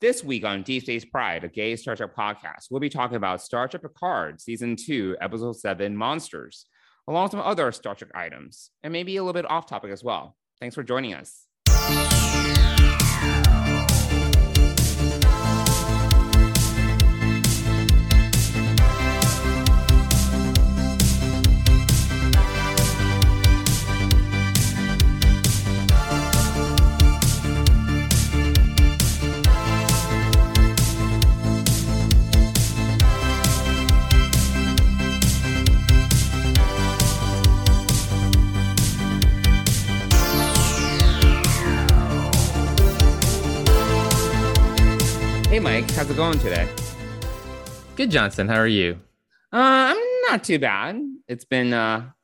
This week on Deep Space Pride, a gay Star Trek podcast, we'll be talking about Star Trek Picard, Season 2, Episode 7, Monsters, along with some other Star Trek items, and maybe a little bit off topic as well. Thanks for joining us. How's it going today? Good, Johnson. How are you? Uh, I'm not too bad. It's been a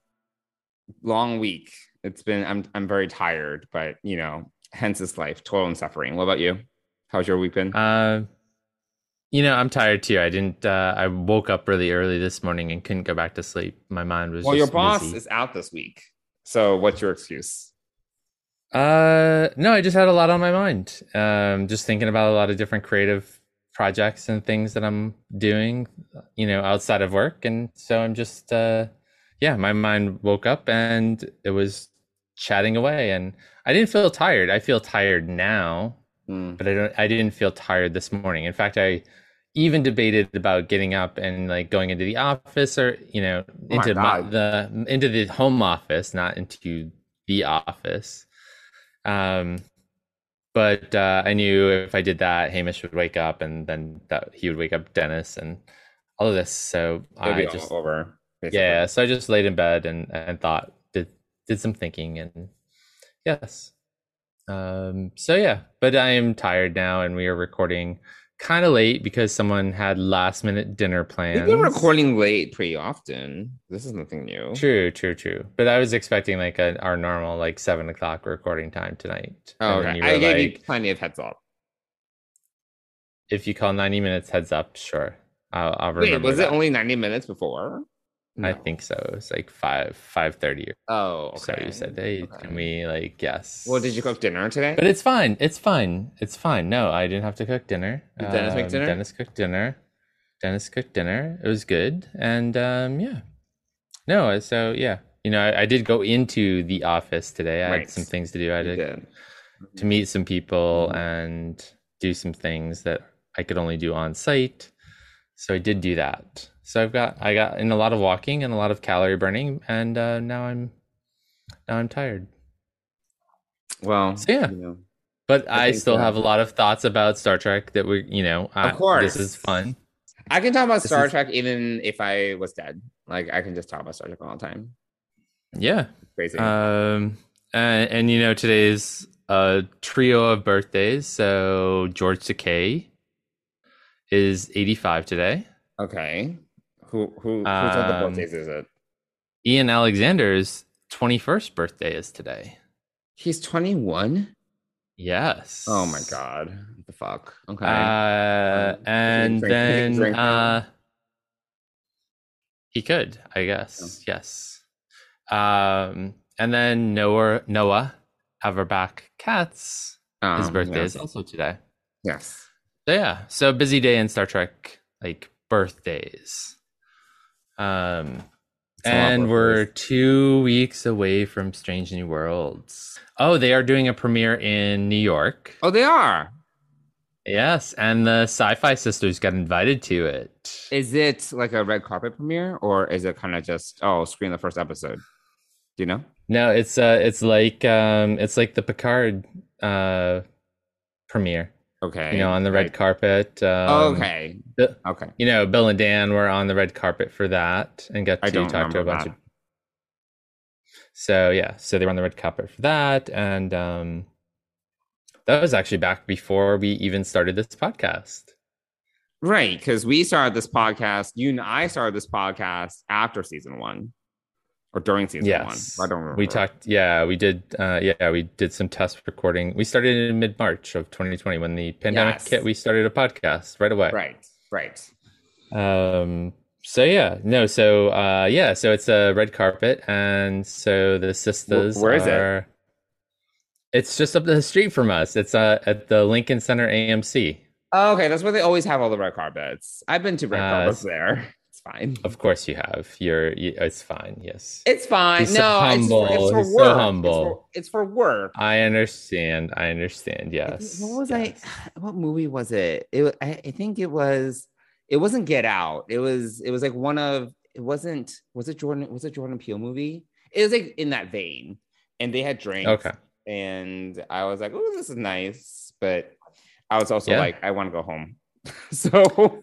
long week. It's been I'm I'm very tired, but you know, hence this life, toil and suffering. What about you? How's your week been? Uh, you know, I'm tired too. I didn't. Uh, I woke up really early this morning and couldn't go back to sleep. My mind was. well, your boss busy. is out this week, so what's your excuse? Uh, no, I just had a lot on my mind. Um, just thinking about a lot of different creative projects and things that I'm doing, you know, outside of work, and so I'm just, uh, yeah, my mind woke up and it was chatting away, and I didn't feel tired. I feel tired now, Hmm. but I don't. I didn't feel tired this morning. In fact, I even debated about getting up and like going into the office or you know Oh my into my, the into the home office, not into the office. Um, but uh, I knew if I did that, Hamish would wake up, and then that he would wake up Dennis and all of this. So It'll I just all over. basically. yeah. So I just laid in bed and and thought did did some thinking and yes. Um. So yeah, but I am tired now, and we are recording kind of late because someone had last minute dinner plans. We've been recording late pretty often. This is nothing new. True, true, true. But I was expecting like a, our normal like seven o'clock recording time tonight. Oh, okay. I gave you plenty of heads up. if you call ninety minutes heads up, sure, I'll, I'll Wait, was that. it only 90 minutes before? I think so. It was like five five thirty. Oh, okay. So you said, hey, Okay. can we like yes? Well, did you cook dinner today? But it's fine. It's fine. It's fine. No, I didn't have to cook dinner. Did Dennis make Um, dinner? Dennis cooked dinner. Dennis cooked dinner. It was good. And um, yeah. No, uh, so yeah. You know, I, I did go into the office today. I Right. had some things to do. I had to, did. to meet some people Mhm. and do some things that I could only do on site. So I did do that. So I've got I got in a lot of walking and a lot of calorie burning, and uh, now I'm now I'm tired. Well, So, yeah. you know, But I I, still uh, have a lot of thoughts about Star Trek that we, you know, uh, course. this is fun. I can talk about This Star is- Trek even if I was dead. Like I can just talk about Star Trek all the time. Yeah. Crazy. Um, and, and you know, today's a trio of birthdays. So George Takei is 85 today. okay. Who who whose other um, birthdays is it? Ian Alexander's 21st birthday is today. He's 21? Yes. Oh my god. What the fuck? Okay. Uh, Um, and drink- then drink uh, he could, I guess. Yes. Um, and then Noah Noah Haverback Katz. His Um, birthday yes. is also today. Yes. So yeah, so busy day in Star Trek, like birthdays. Um, It's a lot of and we're two weeks away from Strange New Worlds. Oh, they are doing a premiere in New York. Oh, they are. Yes, and the Sci-Fi Sisters got invited to it. Is it like a red carpet premiere or is it kind of just oh screen the first episode? Do you know? No, it's uh, it's like um, it's like the Picard uh premiere. Okay. You know, on the red right. carpet. Um, okay. Okay. you know, Bill and Dan were on the red carpet for that and got to talk to a bunch that. of. So yeah, so they were on the red carpet for that, and um, that was actually back before we even started this podcast. Right, because we started this podcast. You and I started this podcast after season one, or during season Yes, one. I don't remember. We talked. Yeah, we did. Uh, yeah, we did some test recording. We started in mid March of 2020 when the pandemic Yes. hit. We started a podcast right away. Right. Right. Um. So yeah, no. So uh, yeah. So it's a red carpet, and so the sisters. where is it? It's just up the street from us. It's uh at the Lincoln Center AMC. Oh, okay, that's where they always have all the red carpets. I've been to red Uh, carpets there. It's fine. Of course you have. You're. You, it's fine. Yes. It's fine. He's so no, it's, for, it's humble. for He's so work. It's humble. for, it's for work. I understand. I understand. Yes. What was yes. I? What movie was it? It. I, I think it was. It wasn't Get Out. It was. It was like one of. It wasn't. Was it Jordan? Was it Jordan Peele movie? It was like in that vein, and they had drinks. Okay. And I was like, "Oh, this is nice," but I was also Yeah. like, "I want to go home." so.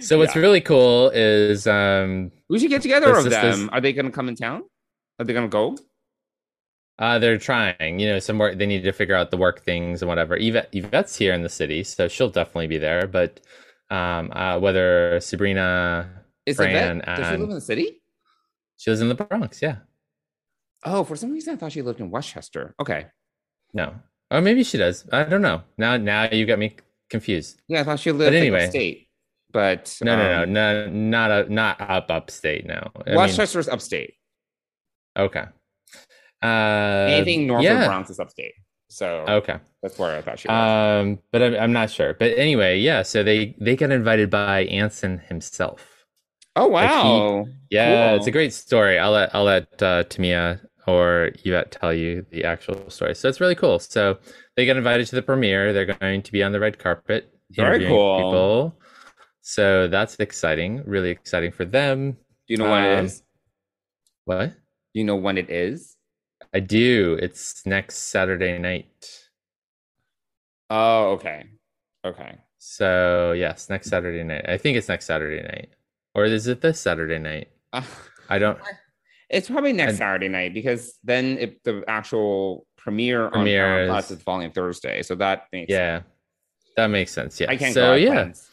So what's yeah. really cool is um we should get together of them. Are they going to come in town? Are they going to go? uh they're trying, you know, some work they need to figure out the work things and whatever. Yvette Yvette's here in the city, so she'll definitely be there. But um uh whether Sabrina Is Fran Yvette, does she live in the city? she lives in the Bronx, yeah. Oh, for some reason I thought she lived in Westchester. Okay. No. Or maybe she does. I don't know. Now now you got me confused. Yeah, I thought she lived anyway. in upstate. But No, no, um, no, no, not a, not up upstate. No, I mean, Westchester's upstate. okay. Uh, Anything north yeah. of Bronx is upstate. So Okay. that's where I thought she was. Um, but I'm, I'm not sure. But anyway, yeah. So they they got invited by Anson himself. oh like he- wow. Yeah, Cool. it's a great story. I'll let I'll let uh, Tamia or Yvette tell you the actual story. So it's really cool. So they got invited to the premiere. They're going to be on the red carpet Very cool. people. So that's exciting. Really exciting for them. Do you know what it um, is? What? Do you know when it is? I do. It's next Saturday night. Oh, okay. Okay. So yes, next Saturday night. I think it's next Saturday night, or is it this Saturday night? Uh, I don't. it's probably next And- Saturday night because then if the actual premiere, Premiere on is- Paramount Plus is following Thursday. So that makes Yeah, that makes sense. Yeah. I can't so go. I yeah, plans.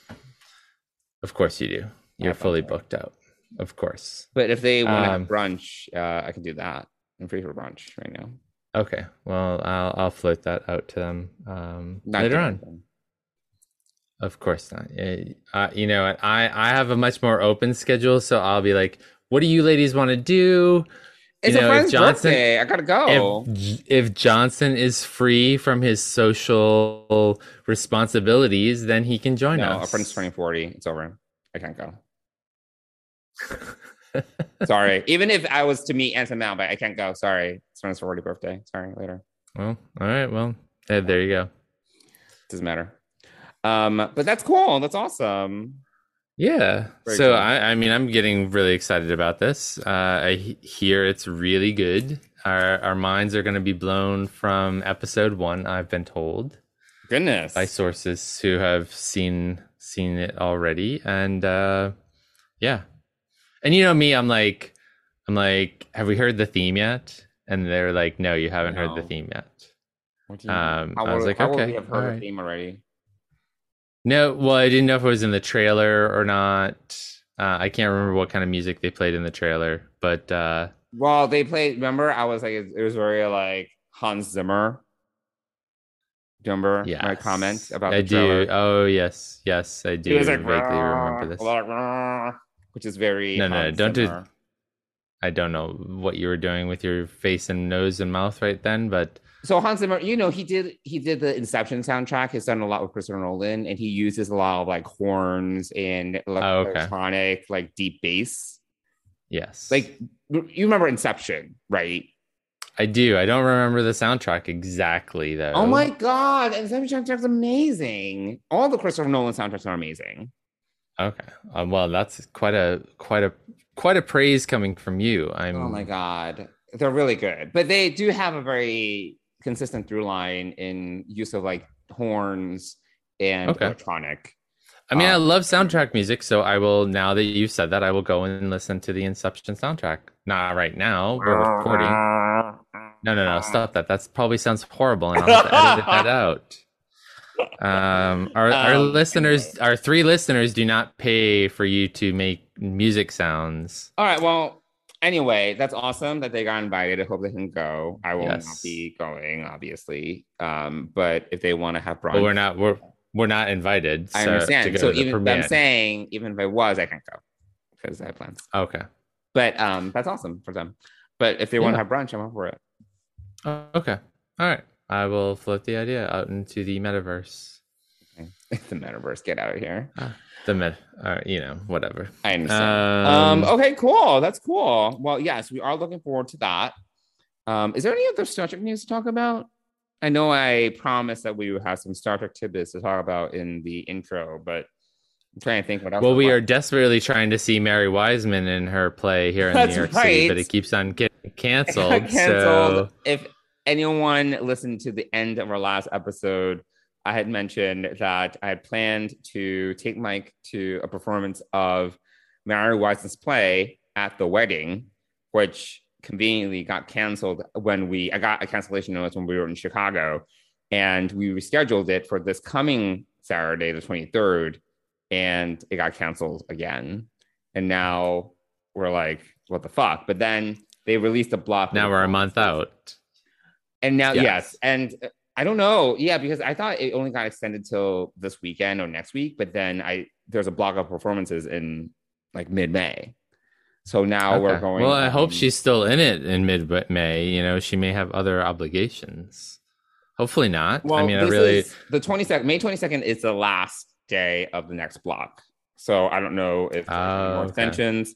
Of course you do. You're fully booked out. Of course. But if they want to Um, have brunch, uh, I can do that. I'm free for brunch right now. Okay. Well, I'll I'll float that out to them um, Not later on. anything. Of course not. Uh, you know. I I have a much more open schedule, so I'll be like, "What do you ladies want to do?" It's You a know, if friend's Johnson- birthday. I gotta go. If if Johnson is free from his social responsibilities, then he can join no, us. a friend's turning 40. It's over. I can't go. Sorry. Even if I was to meet Anson Mount, but I can't go. Sorry. It's friend's 40 birthday. Sorry, later. well, all right. Well, eh, there you go. Doesn't matter. Um, but that's cool. That's awesome. Yeah. Very so cool. I, I mean, I'm getting really excited about this. Uh, I hear it's really good. Our our minds are going to be blown from episode one. I've been told Goodness. by sources who have seen seen it already, and uh, yeah. And you know me, I'm like, I'm like, have we heard the theme yet? And they're like, no, you haven't heard the theme yet. What do you- um, I was would- like, okay, have heard alright. the theme already? No, well, I didn't know if it was in the trailer or not. Uh, I can't remember what kind of music they played in the trailer, but uh, Well, they played. Remember, I was like, it, it was very like Hans Zimmer. Do you remember yeah, my comment about I the do. Oh yes, yes, I do It was like vaguely remember this. which is very No, no, Hans don't do- Zimmer. I don't know what you were doing with your face and nose and mouth right then, but So Hans Zimmer, you know, he did he did the Inception soundtrack. He's done a lot with Christopher Nolan, and he uses a lot of like horns and Oh, okay. electronic, like deep bass. yes, Like you remember Inception, right? I do. I don't remember the soundtrack exactly though. Oh my god, Inception soundtrack's amazing. All the Christopher Nolan soundtracks are amazing. Okay. Um, well, that's quite a quite a quite a praise coming from you. I'm. Oh my god, they're really good, but they do have a very consistent through line in use of like horns and Okay. electronic. I mean, I Um, love soundtrack music, so I will. Now that you've said that, I will go and listen to the Inception soundtrack. Not right now. We're recording. No, no, no. Stop that. That probably sounds horrible, and I'll have to edit that out. Um, our our Um, listeners, our three listeners, do not pay for you to make music sounds. All right. Well, anyway, that's awesome that they got invited. I hope they can go. I will not be going, obviously. Um, but if they want to have brunch, But we're not. We're we're not invited. I so- to understand. So even I'm saying, even if I was, I can't go because I have plans. Okay. But um, that's awesome for them. But if they want to have brunch, I'm up for it. Oh, okay. All right. I will float the idea out into the metaverse. the metaverse. Get out of here. The med, uh, you know, whatever. I understand. Um, Um, okay, cool. That's cool. Well, yes, we are looking forward to that. Um, is there any other Star Trek news to talk about? I know I promised that we would have some Star Trek tidbits to talk about in the intro, but I'm trying to think what else. Well, we are desperately trying to see Mary Wiseman in her play here in That's New York City, but it keeps on getting canceled. canceled. So If anyone listened to the end of our last episode, I had mentioned that I had planned to take Mike to a performance of Mary Wiseman's play at the wedding, which conveniently got canceled when we I got a cancellation notice when we were in Chicago, and we rescheduled it for this coming Saturday, the 23rd, and it got canceled again. And now we're like, what the fuck? But then they released a block. now we're a month out. And now, yes. Yes. And uh, I don't know. Yeah, because I thought it only got extended till this weekend or next week, but then I there's a block of performances in like mid May. So now we're going. Well, I hope um, she's still in it in mid May. You know, she may have other obligations. Hopefully not. Well, I mean, I really. the 22nd, May 22nd is the last day of the next block. So I don't know if Oh, more okay. extensions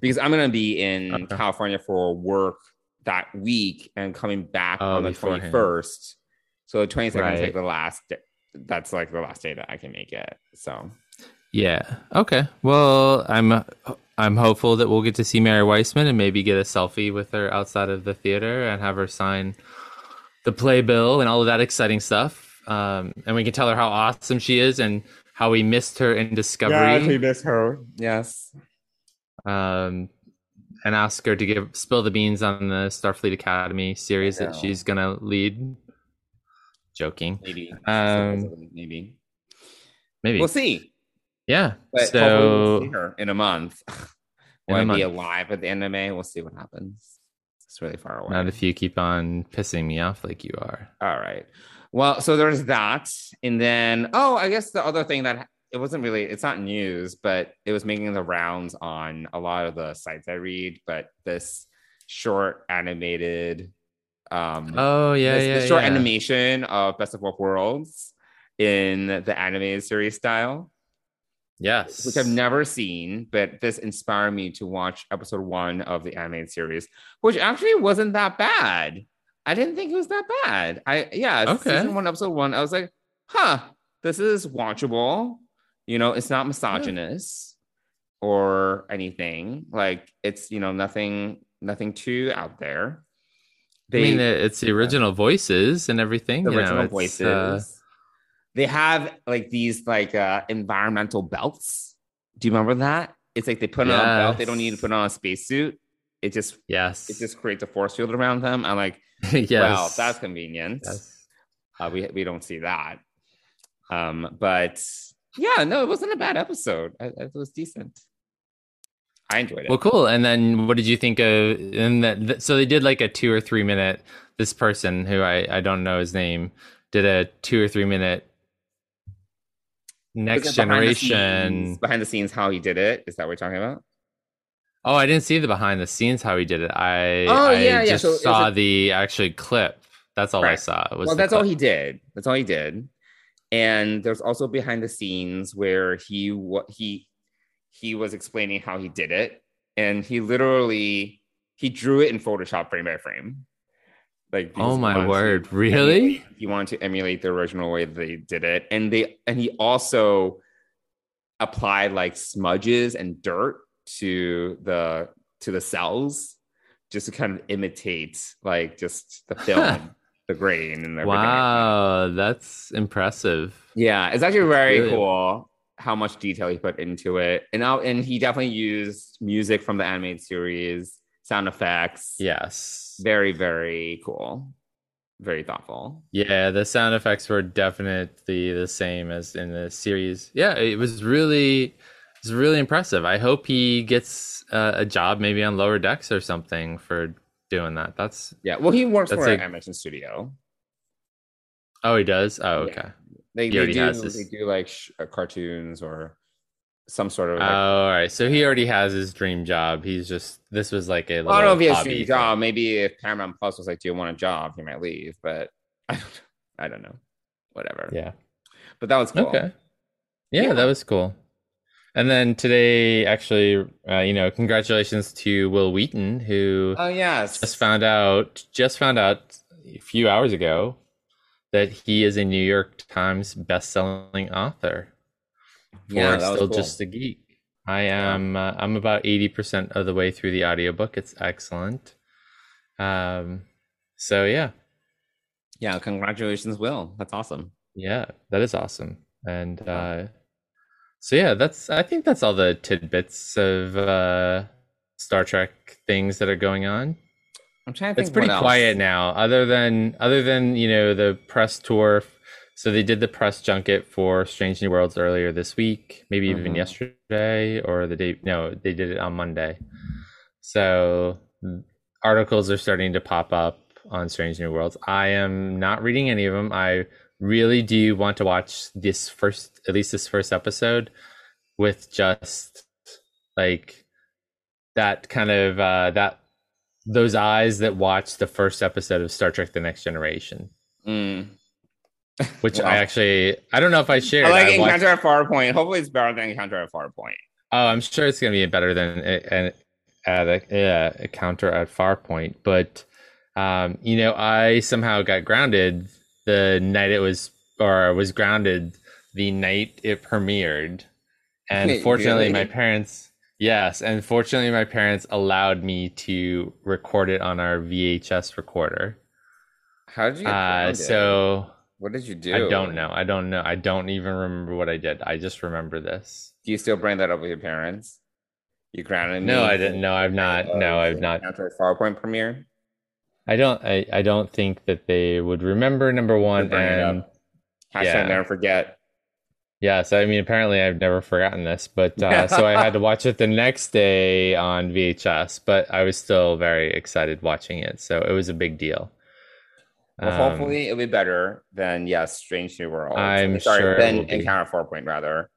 because I'm going to be in Okay. California for work that week and coming back Oh, on the 21st. So the 22nd is like the last. Day. That's like the last day that I can make it. So Yeah. Okay. Well, I'm I'm hopeful that we'll get to see Mary Wiseman and maybe get a selfie with her outside of the theater and have her sign the playbill and all of that exciting stuff. Um, and we can tell her how awesome she is and how we missed her in Discovery. We miss her. Yes. um, and ask her to give spill the beans on the Starfleet Academy series that she's gonna lead. Joking, Maybe. Um, maybe. maybe. We'll see. yeah. But hopefully we'll see so her in a month. In Will a I be alive at the end of May? We'll see what happens. It's really far away. not if you keep on pissing me off like you are. All right. Well, so there's that. And then, oh, I guess the other thing that it wasn't really, it's not news, but it was making the rounds on a lot of the sites I read. But this short animated, um, Oh yeah, this- yeah, the short yeah. animation of Best of Both Worlds in the animated series style, Yes, which I've never seen, but this inspired me to watch episode one of the animated series, which actually wasn't that bad. I didn't think it was that bad. I yeah, Okay. season one, episode one, I was like, huh, this is watchable. You know, it's not misogynist or anything. Like it's you know nothing nothing too out there. I mean, it's the original voices and everything. the you know, original it's, voices. uh, they have like these like uh environmental belts. Do you remember that? It's like they put on a belt. They don't need to put on a spacesuit. It just yes, it just creates a force field around them. I'm like, yes. wow, that's convenient. Yes. Uh, we we don't see that. Um, but yeah, no, it wasn't a bad episode. I, it was decent. I enjoyed it. Well, cool. And then what did you think of? And that, so they did like a two or three minute. This person who I I don't know his name did a two or three minute next it behind the generation. scenes- behind the scenes, how he did it. Is that what we're talking about? Oh, I didn't see the behind the scenes how he did it. I Oh, I yeah, yeah. just So saw a- the actual clip. That's all I saw. Was well that's all he did that's all he did and there's also behind the scenes where he he he was explaining how he did it. And he literally he drew it in photoshop frame by frame. Like Oh my to word! Really? emulate- he wanted to emulate the original way they did it. And they and he also applied like smudges and dirt to the to the cells just to kind of imitate like just the film the grain and everything. Wow, that's impressive. Yeah, it's actually very cool how much detail he put into it. And now and he definitely used music from the animated series, sound effects. Yes. Very, very cool. Very thoughtful. Yeah, the sound effects were definitely the same as in the series. Yeah, it was really, it was really impressive. I hope he gets uh, a job maybe on Lower Decks or something for doing that. That's Yeah. Well, he works for a- an animation studio. oh, he does. Oh, Yeah. okay. They, they do they do like sh- uh, cartoons or some sort of Oh, all right. So he already has his dream job. He's just this was like a. I don't know if he has dream thing. job. Maybe if Paramount Plus was like, "Do you want a job?" He might leave, but I don't, I don't know. Whatever. Yeah. But that was cool. Okay. Yeah, Yeah. that was cool. And then today, actually, uh, you know, congratulations to Wil Wheaton, who Oh yes. just found out just found out a few hours ago that he is a New York Times best-selling author for Yeah, Still cool. Just a Geek. I am uh, I'm about 80% of the way through the audiobook. It's excellent. Um so yeah. Yeah, congratulations, Wil. That's awesome. Yeah, that is awesome. And uh so yeah, that's I think that's all the tidbits of uh Star Trek things that are going on. I'm trying to think. It's pretty quiet now other than other than, you know, the press tour. So they did the press junket for Strange New Worlds earlier this week, maybe even Mhm. yesterday or the day no, they did it on Monday. So articles are starting to pop up on Strange New Worlds. I am not reading any of them. I really do you want to watch this first, at least this first episode, with just like that kind of uh, that those eyes that watched the first episode of Star Trek: The Next Generation, Mm. which Wow. I actually I don't know if I shared. I like I watched- Encounter at Farpoint. Hopefully, it's better than Encounter at Farpoint. Oh, I'm sure it's gonna be better than an at a, yeah, a counter at Farpoint, but um, you know, I somehow got grounded the night it was, or was grounded the night it premiered, and Wait, fortunately, really? my parents. Yes, and fortunately, my parents allowed me to record it on our VHS recorder. How did you? Uh, so what did you do? I don't know. I don't know. I don't even remember what I did. I just remember this. Do you still bring that up with your parents? You grounded me. No, I didn't. No, I've not. Uh, No, I've not. Encounter at Farpoint premiere. I don't. I, I don't think that they would remember number one. bring it up. And Hashtag Yeah. never forget. yes, I mean apparently I've never forgotten this, but uh, so I had to watch it the next day on VHS. But I was still very excited watching it, so it was a big deal. Well, Um, hopefully it'll be better than yes, Strange New World. I'm Sorry, sure than. Encounter Farpoint rather.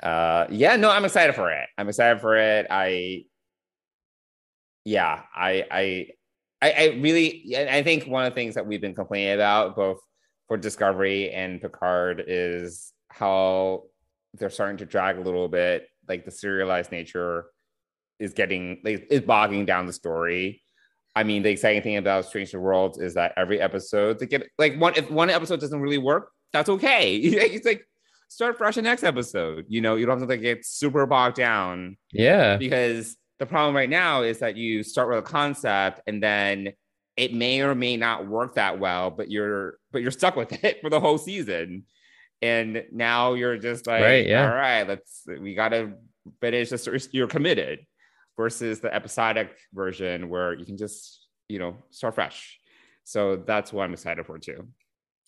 Uh, yeah, no, I'm excited for it. I'm excited for it. I, yeah, I, I, I, I really, I think one of the things that we've been complaining about both for Discovery and Picard is how they're starting to drag a little bit. Like the serialized nature is getting like is bogging down the story. I mean, the exciting thing about Strange New Worlds is that every episode they get like one if one episode doesn't really work, that's okay. it's like start fresh the next episode. You know, you don't have to like get super bogged down Yeah, because the problem right now is that you start with a concept and then it may or may not work that well, but you're but you're stuck with it for the whole season. And now you're just like, Right, yeah. all right, let's we gotta finish this. You're committed versus the episodic version where you can just, you know, start fresh. So that's what I'm excited for too.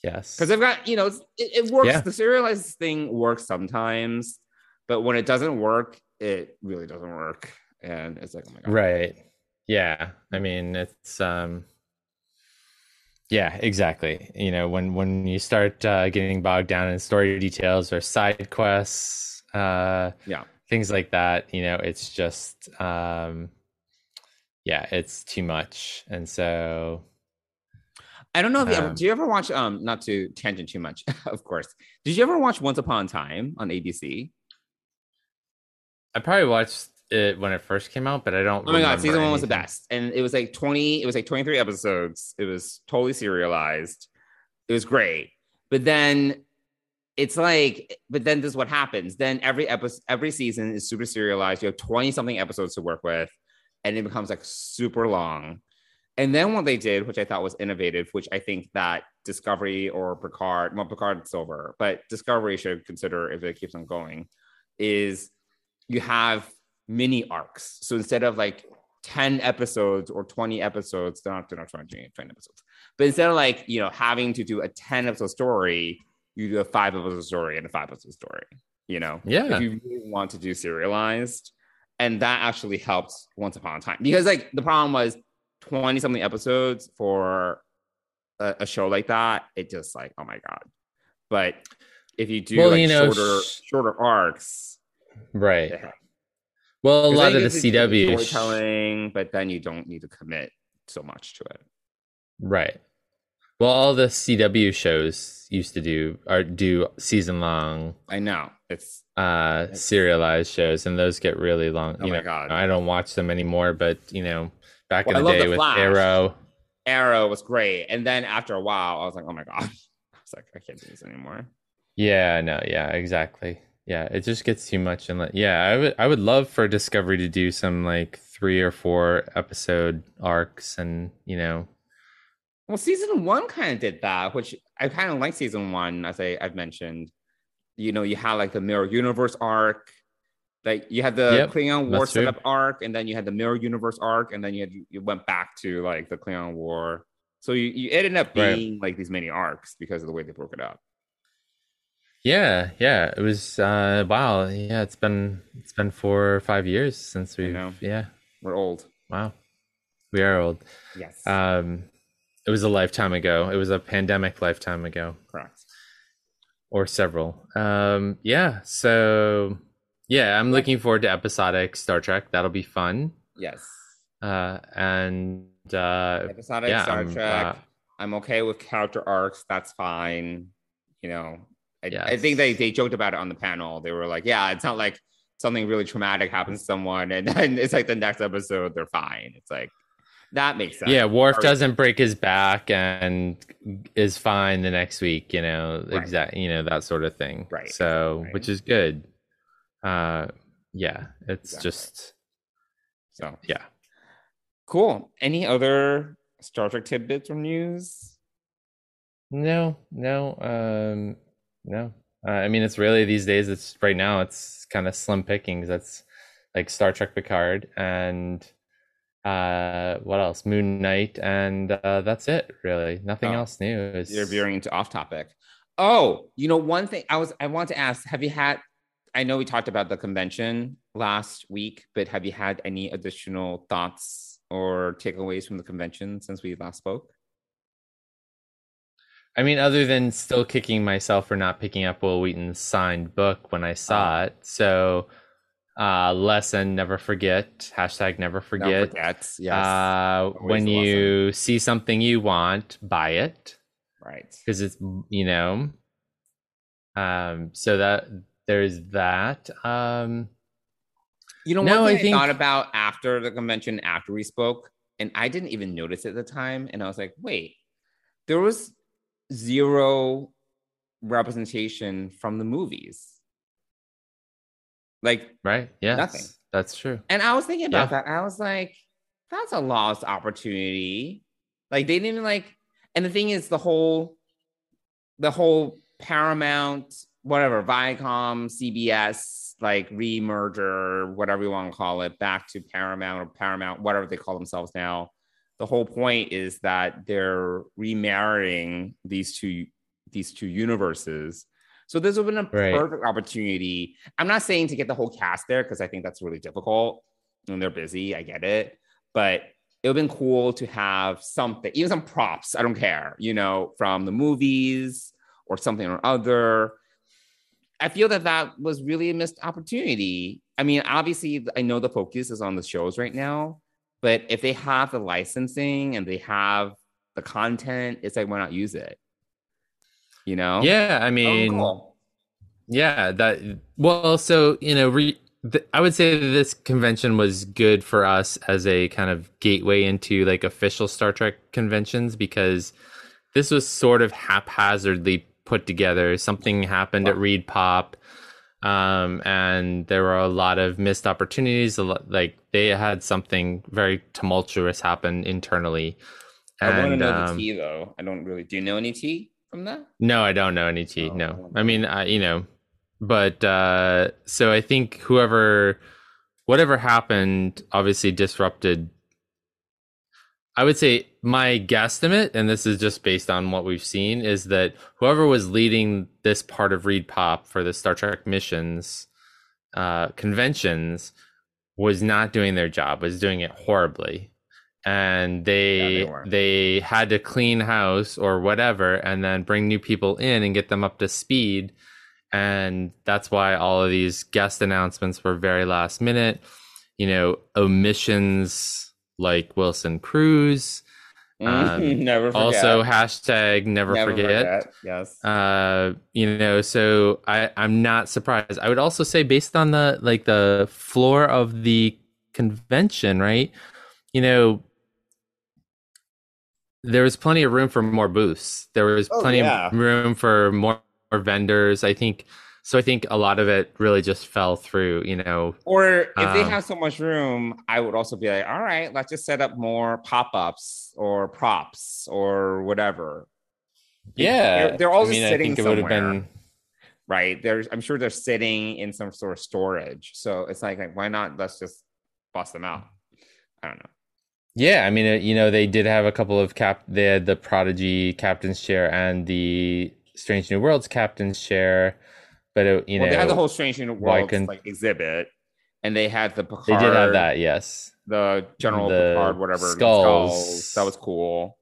yes. Because they've got, you know, it, it works. Yeah. The serialized thing works sometimes, but when it doesn't work, it really doesn't work. And it's like, oh my God. Right. Yeah. I mean, it's um yeah, exactly. You know, when when you start uh, getting bogged down in story details or side quests, uh Yeah. things like that, you know, it's just um yeah, it's too much. And so I don't know if you ever, Um, do you ever watch, um, not to tangent too much, of course. Did you ever watch Once Upon a Time on ABC? I probably watched it when it first came out, but I don't Oh my God, season one was the best. And it was like 20, it was like 23 episodes. It was totally serialized. It was great. But then it's like, but then this is what happens. Then every episode, every season is super serialized. You have 20 something episodes to work with, and it becomes like super long. And then what they did, which I thought was innovative, which I think that Discovery or Picard, well, Picard Silver, but Discovery should consider if it keeps on going, is you have mini arcs. So instead of like 10 episodes or 20 episodes, they're not, they're not 20, 20 episodes, but instead of like, you know, having to do a 10 episode story, you do a five episode story and a five episode story, you know? Yeah. If you really want to do serialized. And that actually helps Once Upon a Time because like the problem was 20 something episodes for a, a show like that. It just like, oh my God. But if you do Well, like you know, shorter, sh- shorter arcs, Right. Well, a lot of the get to do CW storytelling, but then you don't need to commit so much to it. Right. Well, all the CW shows, used to do are do season long I know it's uh serialized shows and those get really long Oh you my know God. i don't watch them anymore but you know back Well, in the day The with Flash. arrow Arrow was great, and then after a while, I was like, oh my god, I was like, I can't do this anymore. yeah no yeah exactly yeah it just gets too much and like yeah i would i would love for discovery to do some like three or four episode arcs and you know Well, season one kind of did that, which I kind of like season one, as I, I've mentioned. You know, you had like the Mirror Universe arc, like you had the Yep, Klingon War that's true. setup arc, and then you had the Mirror Universe arc, and then you had, you went back to like the Klingon War. So you, you ended up Right. being like these mini arcs because of the way they broke it up. Yeah, yeah. It was uh wow, yeah, it's been it's been four or five years since we've yeah. We're old. Wow. We are old. Yes, Um it was a lifetime ago. It was a pandemic lifetime ago. correct. Or several. Um yeah, so yeah, I'm looking forward to episodic Star Trek. That'll be fun. Yes, Uh and uh episodic yeah, Star I'm, Trek. uh, I'm okay with character arcs. That's fine. You know, I, I think they, they joked about it on the panel. They were like, yeah, it's not like something really traumatic happens to someone and then it's like the next episode, they're fine. It's like, that makes sense. yeah, Worf Or- doesn't break his back and is fine the next week, you know, Right. exact, you know, that sort of thing. Right, So, right. which is good. Uh, yeah, it's Exactly. just, So yeah. cool. Any other Star Trek tidbits or news? No, no, um, no. Uh, I mean, it's really these days. It's right now. It's kind of slim pickings. That's like Star Trek Picard and uh, what else? Moon Knight, and uh, that's it. Really, nothing Oh, else new. Is You're veering into off topic. Oh, you know, one thing I was I want to ask, have you had I know we talked about the convention last week, but have you had any additional thoughts or takeaways from the convention since we last spoke? I mean, other than still kicking myself for not picking up Wil Wheaton's signed book when I saw Oh. it. So, uh, lesson: never forget. Hashtag never forget. forget. Yes. Uh, when the lesson. you see something you want, buy it right. because it's you know. Um. So that there's that. Um. You know, No, one I thing I, think- thought about after the convention, after we spoke, and I didn't even notice at the time, and I was like, wait, there was zero representation from the movies. Like Right. yeah, Nothing. That's true. And I was thinking about Yeah. that. I was like, that's a lost opportunity. Like they didn't even like, and the thing is, the whole, the whole Paramount, whatever, Viacom, CBS, like remerger, whatever you want to call it, back to Paramount or Paramount, whatever they call themselves now. The whole point is that they're remarrying these two these two universes. So this would have been a Right. perfect opportunity. I'm not saying to get the whole cast there because I think that's really difficult and they're busy. I get it. But it would have been cool to have something, even some props. I don't care, you know, from the movies or something or other. I feel that that was really a missed opportunity. I mean, obviously, I know the focus is on the shows right now, but if they have the licensing and they have the content, it's like, why not use it? You know? Yeah. I Oh, mean, cool. Yeah, that well, so you know, re, th- I would say that this convention was good for us as a kind of gateway into like official Star Trek conventions because this was sort of haphazardly put together. Something happened at Wow. ReedPop, um, and there were a lot of missed opportunities. A lot, like they had something very tumultuous happen internally. I want to know um, the tea though. I don't really. Do you know any tea from that? no, I don't know any tea. Oh, no. I mean, I, you know, but uh, so I think whoever, whatever happened, obviously disrupted. I would say my guesstimate, and this is just based on what we've seen, is that whoever was leading this part of ReedPop for the Star Trek missions uh, conventions was not doing their job, was doing it horribly. And they Yeah, they they had to clean house or whatever and then bring new people in and get them up to speed. And that's why all of these guest announcements were very last minute. You know, omissions like Wilson Cruz, Um, never forget. also hashtag never, Never forget. Yes. Uh, you know, so I I'm not surprised. I would also say based on the like the floor of the convention, right? You know, there was plenty of room for more booths. There was Oh, plenty yeah. of room for more, more vendors. I think so. I think a lot of it really just fell through. You know, Or if they Um, have so much room, I would also be like, all right, let's just set up more pop-ups or props or whatever. yeah. They're, they're all I just mean, I sitting somewhere, been. right? There's, I'm sure they're sitting in some sort of storage. So it's like, like, why not? Let's just bust them out. I don't know. Yeah, I mean, uh, you know, they did have a couple of cap. They had the Prodigy Captain's Chair and the Strange New Worlds Captain's Chair, but it, you well, know, they had the whole Strange New Worlds couldn't- like exhibit, and they had the Picard. they did have that. Yes, The General The Picard, whatever skulls. That was cool,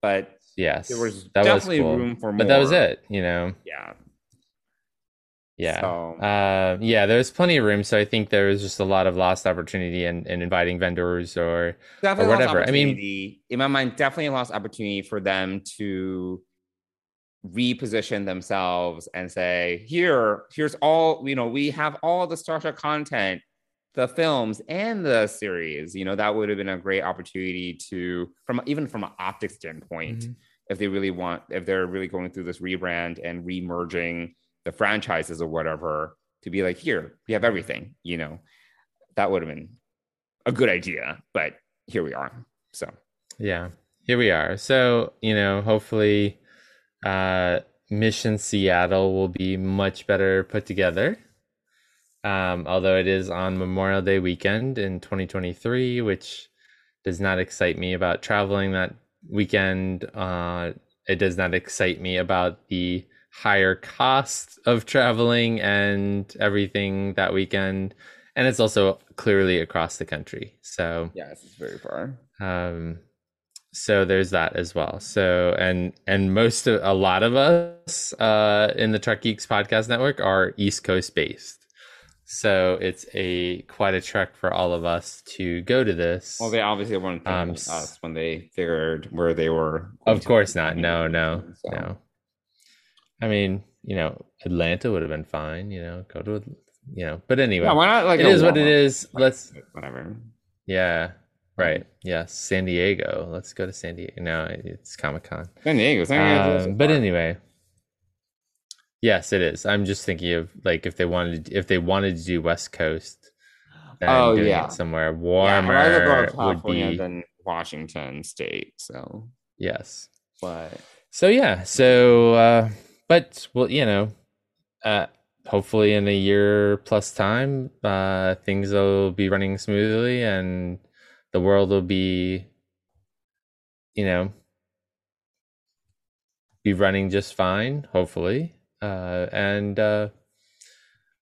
but yes, there was that was definitely cool. room for more. But that was it. You know, Yeah. yeah, So- uh, yeah. There was plenty of room, so I think there was just a lot of lost opportunity in, in inviting vendors or or whatever. I mean- in my mind, definitely a lost opportunity for them to reposition themselves and say, here, here's all, you know, we have all the Star Trek content, the films and the series. You know, that would have been a great opportunity to, from even from an optics standpoint, Mhm. if they really want, if they're really going through this rebrand and remerging the franchises or whatever, to be like, here, we have everything, you know, that would have been a good idea, but here we are. So Yeah, here we are. So, you know, hopefully uh Mission Seattle will be much better put together. Um, although it is on Memorial Day weekend in 2023, which does not excite me about traveling that weekend. Uh, it does not excite me about the higher cost of traveling and everything that weekend. And it's also clearly across the country. So, yes, it's very far. um so there's that as well. So and and most of a lot of us uh in the Trek Geeks podcast network are east coast based. So it's a quite a trek for all of us to go to this. Well, they obviously weren't Um, us when they figured where they were. of course not. no no So, no. I mean you know atlanta would have been fine you know go to you know but anyway Yeah, why not? Like it is what it is. Let's Whatever. yeah right yes san diego let's go to san diego no it's comic-con San Diego. San Diego Um, but anyway, yes, it is. I'm just thinking of like if they wanted if they wanted to do West Coast, Oh, yeah. somewhere Yeah, I'd rather go warmer would California be than Washington State. So, yes. but So yeah, so uh, but well, you know, uh, hopefully in a year plus time, uh, things will be running smoothly and the world will be, you know, be running just fine, hopefully. Uh, and uh,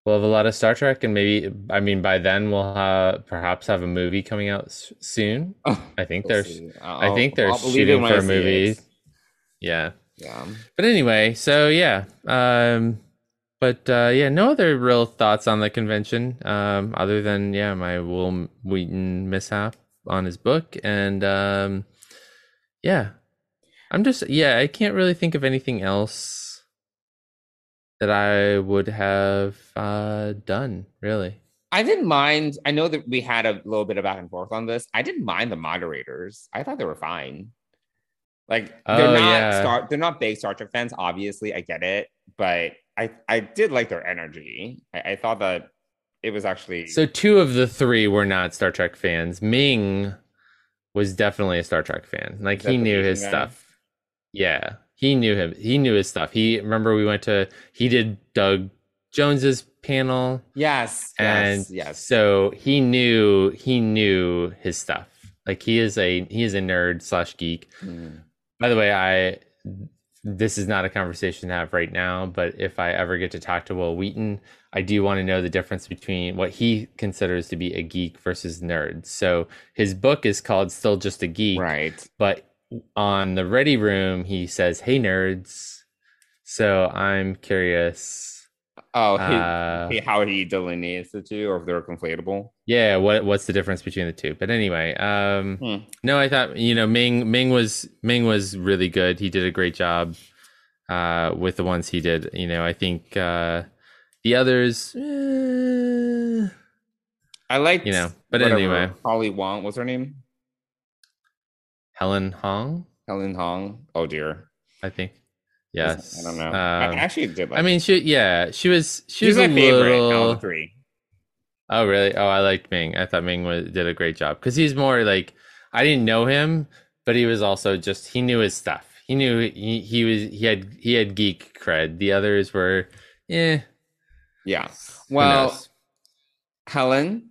we'll have a lot of Star Trek, and maybe, I mean, by then we'll have, perhaps have a movie coming out s- soon. I think we'll they're. I think I'll- they're I'll believe shooting for a movie. Yeah. Yeah. But anyway, so yeah. Um but uh yeah, no other real thoughts on the convention um other than yeah, my Wil Wheaton mishap on his book and um yeah. I'm just yeah, I can't really think of anything else that I would have uh done, really. I didn't mind. I know that we had a little bit of back and forth on this. I didn't mind the moderators. I thought they were fine. Like they're Oh, not yeah. Star. They're not big Star Trek fans. Obviously, I get it, but I I did like their energy. I, I thought that it was actually So two of the three were not Star Trek fans. Ming was definitely a Star Trek fan. Like he knew his guy? stuff. Yeah. He knew him. He knew his stuff. He remember we went to he did Doug Jones's panel yes, and yes, yes. so he knew he knew his stuff. Like he is a he is a nerd slash geek. Mm. By the way, I this is not a conversation to have right now, but if I ever get to talk to Wil Wheaton, I do want to know the difference between what he considers to be a geek versus nerd. So his book is called Still Just a Geek, Right. but on the Ready Room, he says, "Hey nerds." So I'm curious Oh, he, Uh, he- how he delineates the two, or if they're conflatable. yeah, what what's the difference between the two? But anyway, um, Hmm. no, I thought you know Ming Ming was Ming was really good. He did a great job uh, with the ones he did. You know, I think uh, the others, eh, I like you know. But anyway, Holly Wong, what's her name? Helen Hong, Helen Hong. Oh dear, I think. Yes, I don't know. Um, I actually did. Like I mean, she yeah, she was she she's was my a favorite little. three. Oh really? Oh, I liked Ming. I thought Ming was, did a great job because he's more like I didn't know him, but he was also just he knew his stuff. He knew he, he was he had he had geek cred. The others were, eh. Yeah. Well. Helen.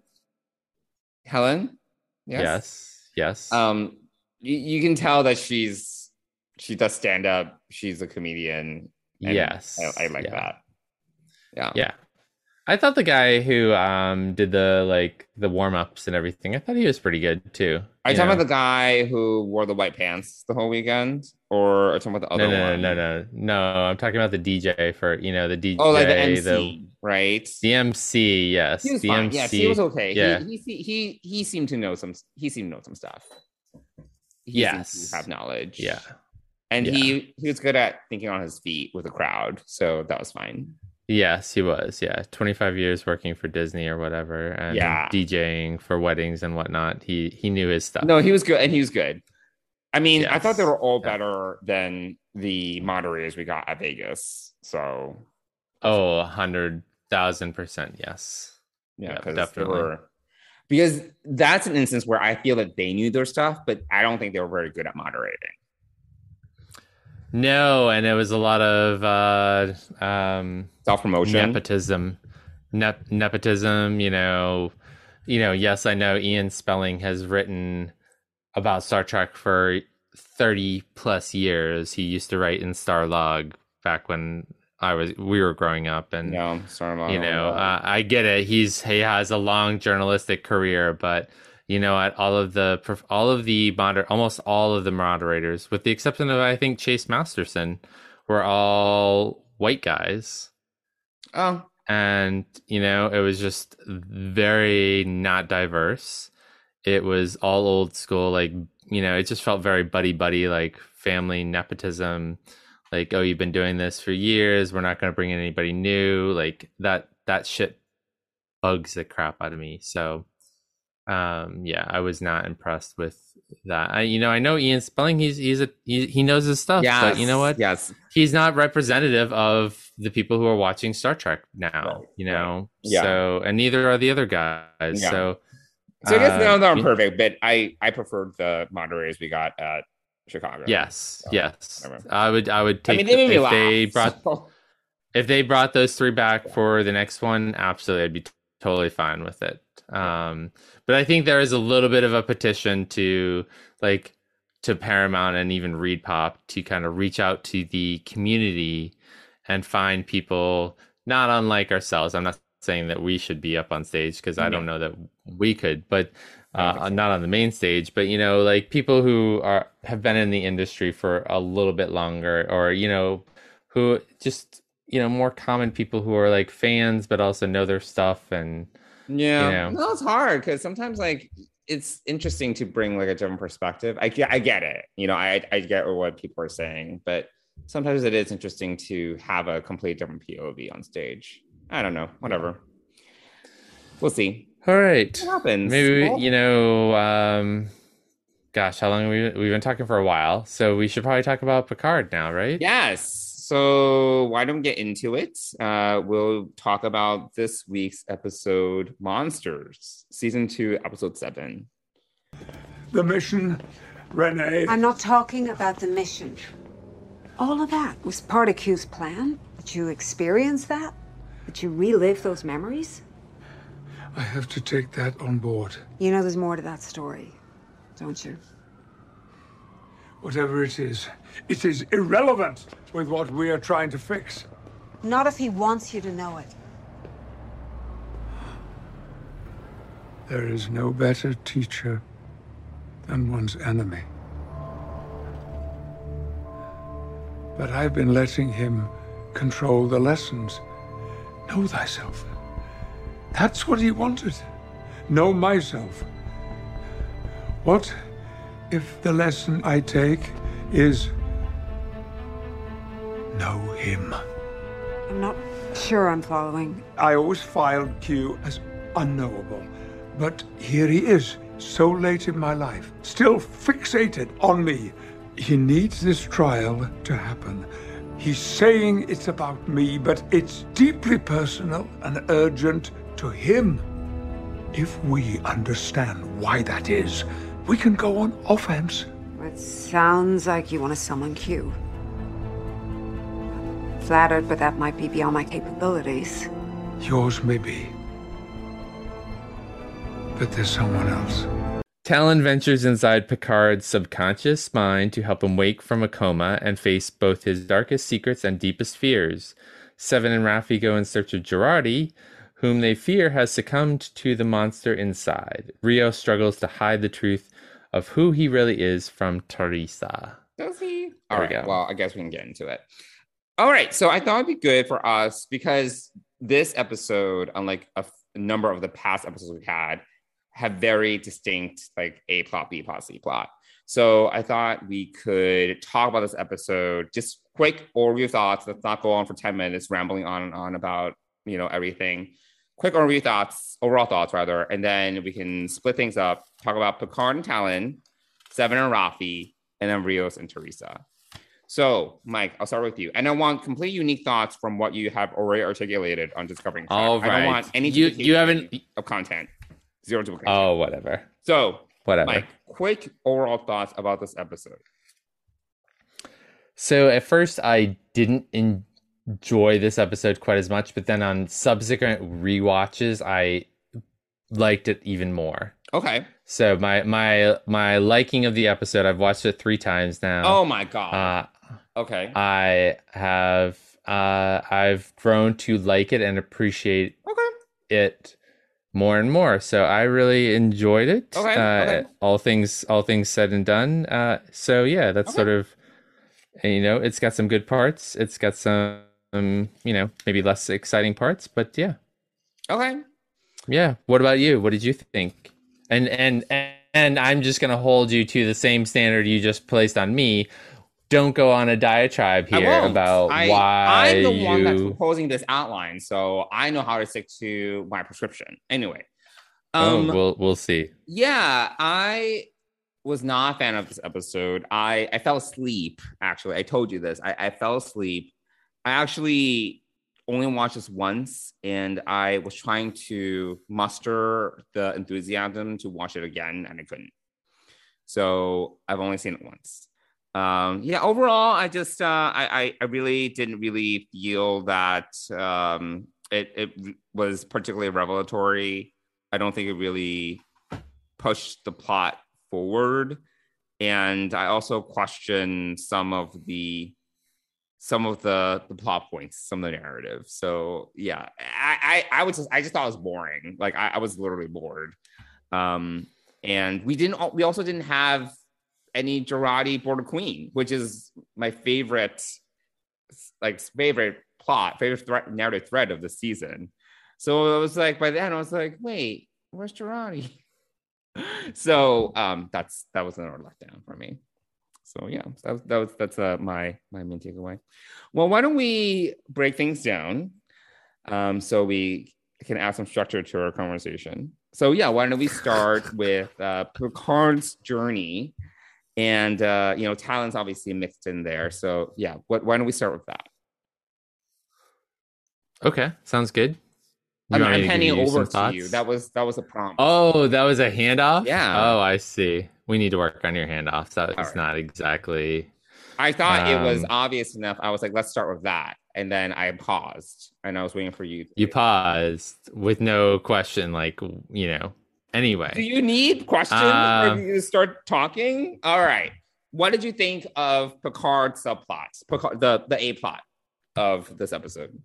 Helen. Yes. yes, yes, Um, you, you can tell that she's she does stand up. She's a comedian. yes. I, I like yeah. that. Yeah. Yeah. I thought the guy who um did the like the warm ups and everything, I thought he was pretty good too. Are you you talking know? about the guy who wore the white pants the whole weekend, or are you talking about the other no, no, one? no, no, no, no. I'm talking about the DJ for you know the DJ, Oh, like the MC, the, right? the MC. Yes, he was the fine. Yes, he was okay. Yeah. He, he he he seemed to know some. He seemed to know some stuff. He seemed Yes. to have knowledge. Yeah, and Yeah. he he was good at thinking on his feet with a crowd, so that was fine. yes, he was. Yeah, 25 years working for Disney or whatever, and Yeah. DJing for weddings and whatnot. He he knew his stuff. No, he was good, and he was good. I mean, I thought they were all Yeah. better than the moderators we got at Vegas. So Oh, a hundred thousand percent. Yes. yeah, definitely. were because that's an instance where I feel that they knew their stuff, but I don't think they were very good at moderating. No, and it was a lot of uh, um, Self promotion. nepotism, Nep- nepotism. You know, you know. Yes, I know Ian Spelling has written about Star Trek for thirty plus years. He used to write in Starlog back when I was we were growing up, and No, sorry, you know uh, i get it. He's he has a long journalistic career but you know at all of the all of the moder almost all of the moderators with the exception of i think chase masterson were all white guys. Oh, and you know it was just very not diverse. It was all old school like you know it just felt very buddy buddy like family nepotism like oh you've been doing this for years we're not going to bring in anybody new like that that shit bugs the crap out of me so um yeah i was not impressed with that i you know i know ian spelling he's he's a he, he knows his stuff yeah. but you know what Yes, he's not representative of the people who are watching Star Trek now, Right, you know. Yeah. So and neither are the other guys. Yeah. So so I guess uh, no, they're perfect, but I I preferred the moderators we got at Chicago. Yes, So, yes. whatever. I would I would I take mean they made me if laugh. they brought so- if they brought those three back for the next one, absolutely I'd be t- totally fine with it. Um but I think there is a little bit of a petition to like to Paramount and even ReedPop to kind of reach out to the community and find people not unlike ourselves. I'm not saying that we should be up on stage because I don't know that we could, but I don't uh, not on the main stage. But you know, like people who are have been in the industry for a little bit longer, or you know, who just you know more common people who are like fans but also know their stuff and Yeah, you know. no, it's hard because sometimes like it's interesting to bring like a different perspective. I get, I get it. You know, I I get what people are saying, but sometimes it is interesting to have a complete different POV on stage. I don't know. Whatever. We'll see all right. what happens. Maybe Well, you know, um, gosh, how long have we we've been talking for a while, so we should probably talk about Picard now, right? Yes. So why don't we get into it? Uh, we'll talk about this week's episode, Monsters, season two, episode seven. The mission, Renee. I'm not talking about the mission. All of that was part of Q's plan. Did you experience that? Did you relive those memories? I have to take that on board. You know there's more to that story, don't you? Whatever it is, it is irrelevant with what we are trying to fix. Not if he wants you to know it. There is no better teacher than one's enemy. But I've been letting him control the lessons, Know thyself. That's what he wanted. Know myself. What if the lesson I take is know him? I'm not sure I'm following. I always filed Q as unknowable, but here he is, so late in my life, still fixated on me. He needs this trial to happen. He's saying it's about me, but it's deeply personal and urgent to him. If we understand why that is, we can go on offense. It sounds like you want to summon Q. Flattered, but that might be beyond my capabilities. Yours may be. But there's someone else. Talon ventures inside Picard's subconscious mind to help him wake from a coma and face both his darkest secrets and deepest fears. Seven and Raffi go in search of Jurati, whom they fear has succumbed to the monster inside. Rio struggles to hide the truth of who he really is from Teresa. Does he? All we Well, I guess we can get into it. All right. So I thought it'd be good for us because this episode, unlike a f- number of the past episodes we've had, have very distinct like A plot, B plot, C plot. So I thought we could talk about this episode, just quick overview thoughts. Let's not go on for 10 minutes rambling on and on about, you know, everything. Quick overview thoughts, overall thoughts rather, and then we can split things up, talk about Picard and Talon, Seven and Raffi, and then Rios and Teresa. So, Mike, I'll start with you. And I want complete unique thoughts from what you have already articulated on discovering. Trek. All I don't want any You- you haven't- of content. Zero duplication. Oh, whatever. so, Whatever. Mike, quick overall thoughts about this episode. So at first, I didn't enjoy this episode quite as much, but then on subsequent rewatches, I liked it even more. Okay. So my my my liking of the episode, I've watched it three times now. Oh my god. Uh, okay. I have uh, I've grown to like it and appreciate okay. it more and more. So I really enjoyed it. Okay, Uh, okay. All things all things said and done. Uh, so yeah, that's Okay. sort of you know, it's got some good parts. It's got some you know maybe less exciting parts, but yeah, Okay. yeah. What about you? What did you think? And and and I'm just gonna hold you to the same standard you just placed on me. Don't go on a diatribe here about I, why I'm the one that's proposing this outline, so I know how to stick to my prescription. Anyway. Oh, Um, we'll we'll see. Yeah, I was not a fan of this episode. I I fell asleep. Actually, I told you this. I, I fell asleep. I actually only watched this once, and I was trying to muster the enthusiasm to watch it again, and I couldn't. So I've only seen it once. Um, yeah, overall, I just uh, I, I really didn't really feel that um, it it was particularly revelatory. I don't think it really pushed the plot forward and i also question some of the some of the the plot points some of the narrative. So yeah i i, I was just i just thought it was boring. Like i, I was literally bored. Um and we didn't we also didn't have any Jurati border queen which is my favorite like favorite plot favorite threat narrative thread of the season. So it was like by then i was like wait where's Jurati so um that's that was another letdown for me so yeah that was, that was that's uh my my main takeaway. Well why don't we break things down? Um so we can add some structure to our conversation. So yeah why don't we start with uh picard's journey and uh you know Talon's obviously mixed in there. So yeah what why don't we start with that? Okay, sounds good. You i'm, I'm handing over to you that was that was a prompt Oh, that was a handoff? Yeah. Oh, I see. We need to work on your handoffs. That All was right. not exactly. I thought it was Um, obvious enough. I was like, let's start with that. And then I paused and I was waiting for you. You paused with no question, like, you know. Anyway, do you need questions Um, you start talking? All right. What did you think of Picard's subplots? Picard, the, the A plot of this episode.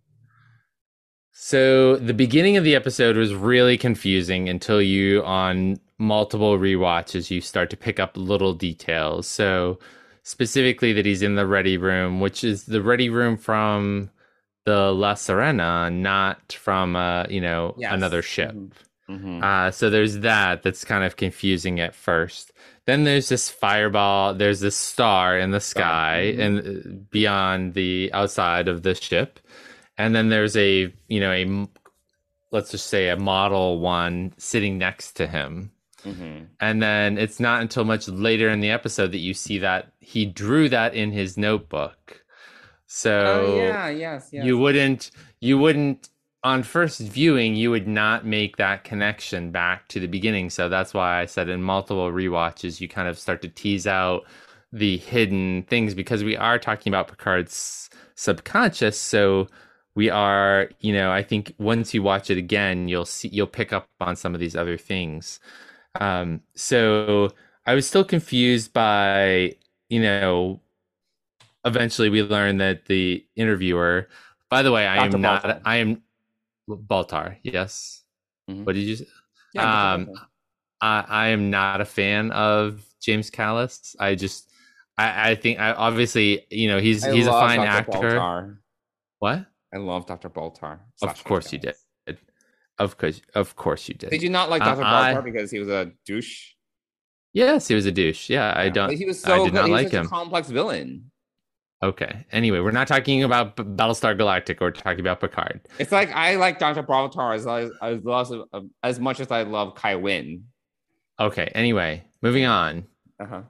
So the beginning of the episode was really confusing until you, on multiple rewatches, you start to pick up little details. So, specifically, that he's in the ready room, which is the ready room from the La Sirena, not from uh, you know Yes. another ship. Mhm. Uh, so there's that. That's kind of confusing at first. Then there's this fireball. There's this star in the sky Mhm. and uh, beyond the outside of the ship, and then there's a you know a let's just say a model one sitting next to him. Mhm. And then it's not until much later in the episode that you see that he drew that in his notebook. So Oh yeah, yes, yes. you wouldn't you wouldn't on first viewing you would not make that connection back to the beginning. So that's why I said in multiple rewatches you kind of start to tease out the hidden things because we are talking about Picard's subconscious. So we are, you know, I think once you watch it again, you'll see you'll pick up on some of these other things. Um, so I was still confused by, you know, eventually we learned that the interviewer, by the way, I Dr. am not, I am Baltar. Yes. Mhm. What did you say? Yeah, um, I, I am not a fan of James Callis. I just, I, I think, I obviously, you know, he's I he's a fine Dr. actor. Baltar. What? I love Dr. Baltar. Of course you did. Of course, of course you did. Did you not like Uh, Dr. I- Baltar because he was a douche? Yes, he was a douche. Yeah, I don't. But he was I so did good. not he was like him. a complex villain. Okay. Anyway, we're not talking about B- Battlestar Galactic. We're talking about Picard. It's like I like Dr. Baltar as as as, as, as much as I love Kai Wynn. Okay. Anyway, moving on. Uh-huh.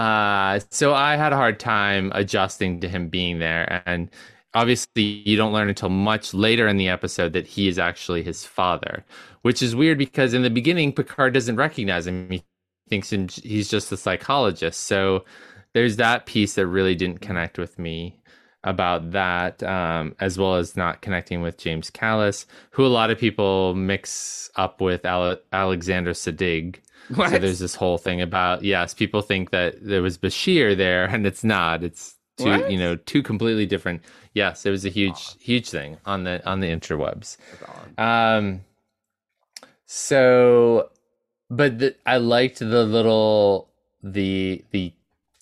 Uh, so I had a hard time adjusting to him being there, and obviously you don't learn until much later in the episode that he is actually his father, which is weird because in the beginning Picard doesn't recognize him. He thinks him, he's just a psychologist. So there's that piece that really didn't connect with me about that, um, as well as not connecting with James Callis, who a lot of people mix up with Ale- Alexander Siddig. What? So there's this whole thing about yes, people think that there was Bashir there, and it's not. It's two, What? you know, two completely different. Yes, it was a huge, huge thing on the on the interwebs. Um, so, but the, I liked the little the the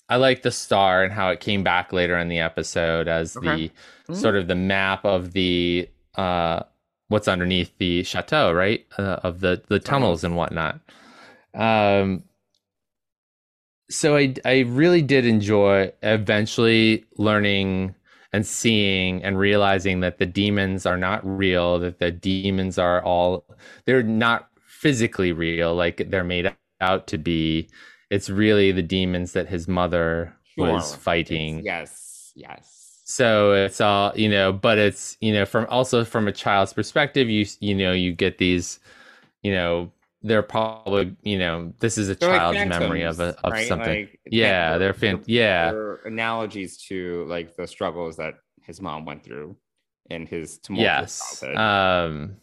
I liked the star and how it came back later in the episode as Okay. the Mhm. sort of the map of the uh what's underneath the chateau, right? Uh, of the the tunnels and whatnot. Um so I I really did enjoy eventually learning and seeing and realizing that the demons are not real, that the demons are all they're not physically real like they're made out to be. It's really the demons that his mother was Sure. fighting. Yes, yes. So it's all you know, but it's you know from also from a child's perspective, you you know you get these, you know, they're probably you know this is a They're like child's memory of a of right? something. Like, yeah, they're- fan. Yeah, analogies to like the struggles that his mom went through in his tumultuous yes. childhood. Um,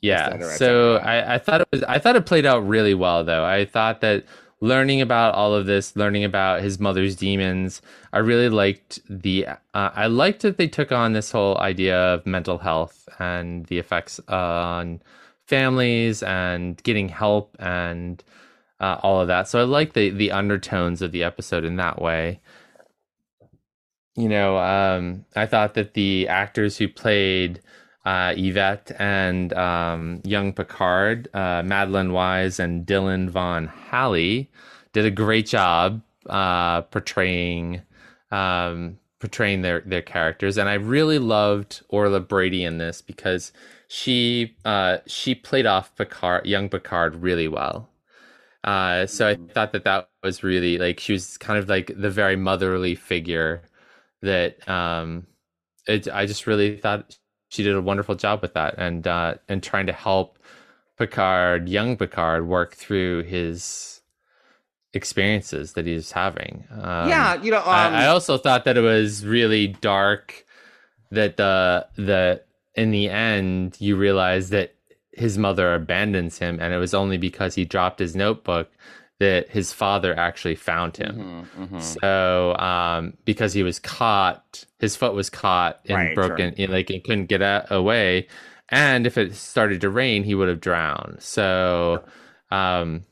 yeah. cetera, et so cetera. I I thought it was I thought it played out really well though. I thought that learning about all of this, learning about his mother's demons, I really liked the. Uh, I liked that they took on this whole idea of mental health and the effects on families and getting help and uh, all of that. So I like the the undertones of the episode in that way. You know, um, I thought that the actors who played uh, Yvette and um, young Picard, uh, Madeline Wise and Dylan Von Halle, did a great job uh, portraying um, portraying their their characters, and I really loved Orla Brady in this because she uh, she played off Picard, young Picard, really well. Uh, so I thought that that was really like she was kind of like the very motherly figure that um, it, I just really thought she did a wonderful job with that and uh, and trying to help Picard, young Picard, work through his experiences that he's having. Um, yeah, you know, um, I, I also thought that it was really dark. That the the in the end you realize that his mother abandons him, and it was only because he dropped his notebook that his father actually found him. mhm, mhm. So, um, because he was caught, his foot was caught and Right, broken, know, like he couldn't get away. And if it started to rain, he would have drowned. So, um,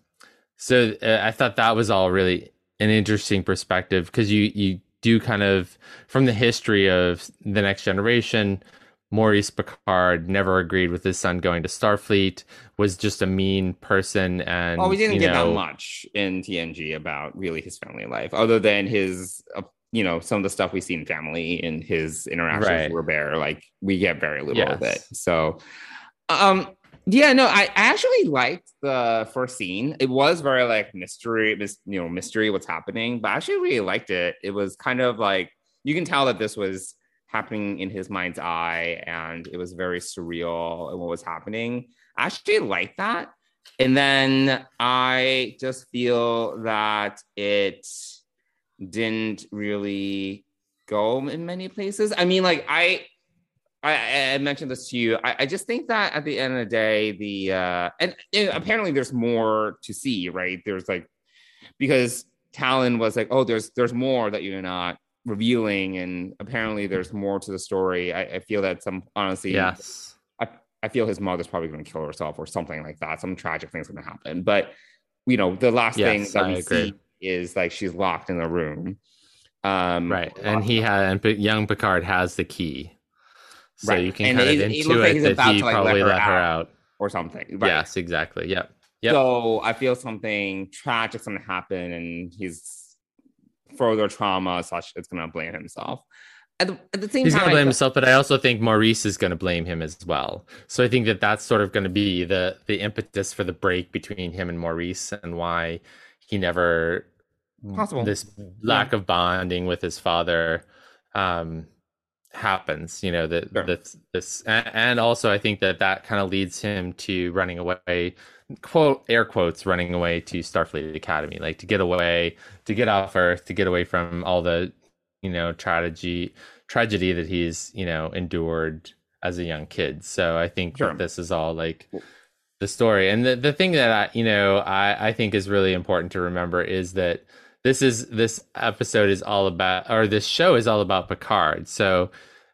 so uh, I thought that was all really an interesting perspective because you you do kind of from the history of the next generation. Maurice Picard never agreed with his son going to Starfleet. Was just a mean person, and well, we didn't get know, that much in TNG about really his family life, other than his, uh, you know, some of the stuff we see in family and his interactions Right. with Robert. Like we get very little of it. So, um, yeah, no, I, I actually liked the first scene. It was very like mystery, mis- you know, mystery what's happening, but I actually really liked it. It was kind of like you can tell that this was happening in his mind's eye, and it was very surreal and what was happening. I actually liked that. And then I just feel that it didn't really go in many places. I mean, like I I, I mentioned this to you. I, I just think that at the end of the day, the uh and, and apparently there's more to see, right? There's like because Talon was like, oh, there's there's more that you're not revealing, and apparently there's more to the story. I, I feel that some honestly, Yes. I, I feel his mother's probably going to kill herself or something like that. Some tragic thing's going to happen. But you know, the last thing that I we agree. see is like she's locked in a room. Um, Right. And he had, and P- young Picard has the key. So Right. you can And kind it- of it like intuit he's that he like, let probably her let her out. out. or something. Right. Yes, exactly. Yep. Yep. So I feel something tragic's going to happen, and he's further trauma such it's going to blame himself. At the, at the same He's time, going to blame feel- himself, but I also think Maurice is going to blame him as well. So I think that that's sort of going to be the the impetus for the break between him and Maurice, and why he never Possible. this lack of bonding with his father um, happens. You know that Sure. this this, and, and also I think that that kind of leads him to running away, quote air quotes, running away to Starfleet Academy, like to get away, to get off Earth, to get away from all the you know tragedy tragedy that he's you know endured as a young kid. So I think Sure. that this is all like the story. And the, the thing that I, you know, I, I think is really important to remember is that this is this episode is all about or this show is all about Picard. So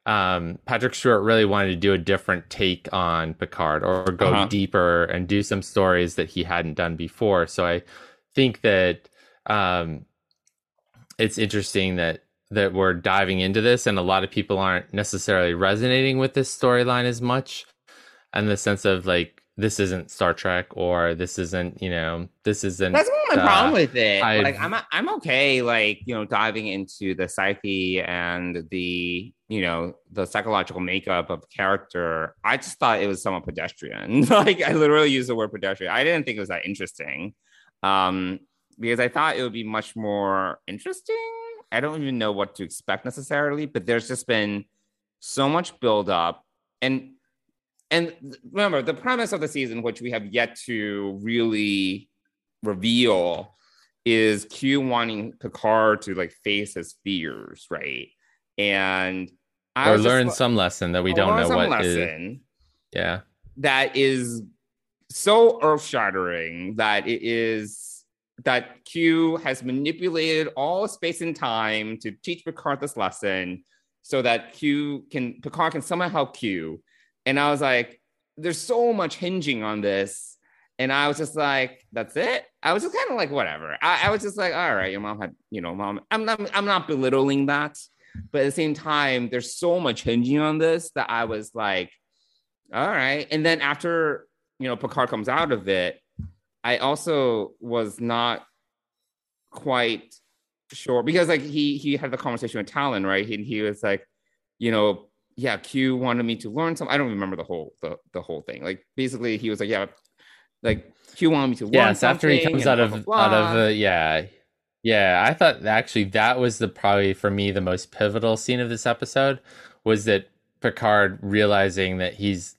um Patrick Stewart really wanted to do a different take on Picard or go Uh-huh. deeper and do some stories that he hadn't done before. So I think that um it's interesting that that we're diving into this and a lot of people aren't necessarily resonating with this storyline as much in the sense of like this isn't Star Trek or this isn't you know this isn't That's my uh, problem with it. I've- like I'm I'm okay, like you know, diving into the psyche and the you know the psychological makeup of character. I just thought it was somewhat pedestrian. like I literally used the word pedestrian. I didn't think it was that interesting, um, because I thought it would be much more interesting. I don't even know what to expect necessarily, but there's just been so much build up and and remember the premise of the season which we have yet to really reveal is Q wanting Picard to like face his fears, right? And I or was just learn some lesson that we don't know what is. lesson Yeah, that is so earth shattering that it is that Q has manipulated all space and time to teach Picard this lesson so that Q can Picard can somehow help Q. And I was like, there's so much hinging on this. And I was just like, that's it. I was just kind of like, whatever. I, I was just like, all right, your mom had, you know, mom. I'm not, I'm not belittling that, but at the same time, there's so much hinging on this that I was like, all right. And then after, you know, Picard comes out of it, I also was not quite sure because like he he had the conversation with Talon, right? And he was like, you know, yeah, Q wanted me to learn something. I don't remember the whole the, the whole thing. Like basically he was like, yeah, like Q wanted me to learn yes. After he comes out blah, of blah, out of the uh, yeah, yeah. I thought actually that was the probably for me the most pivotal scene of this episode was that Picard realizing that he's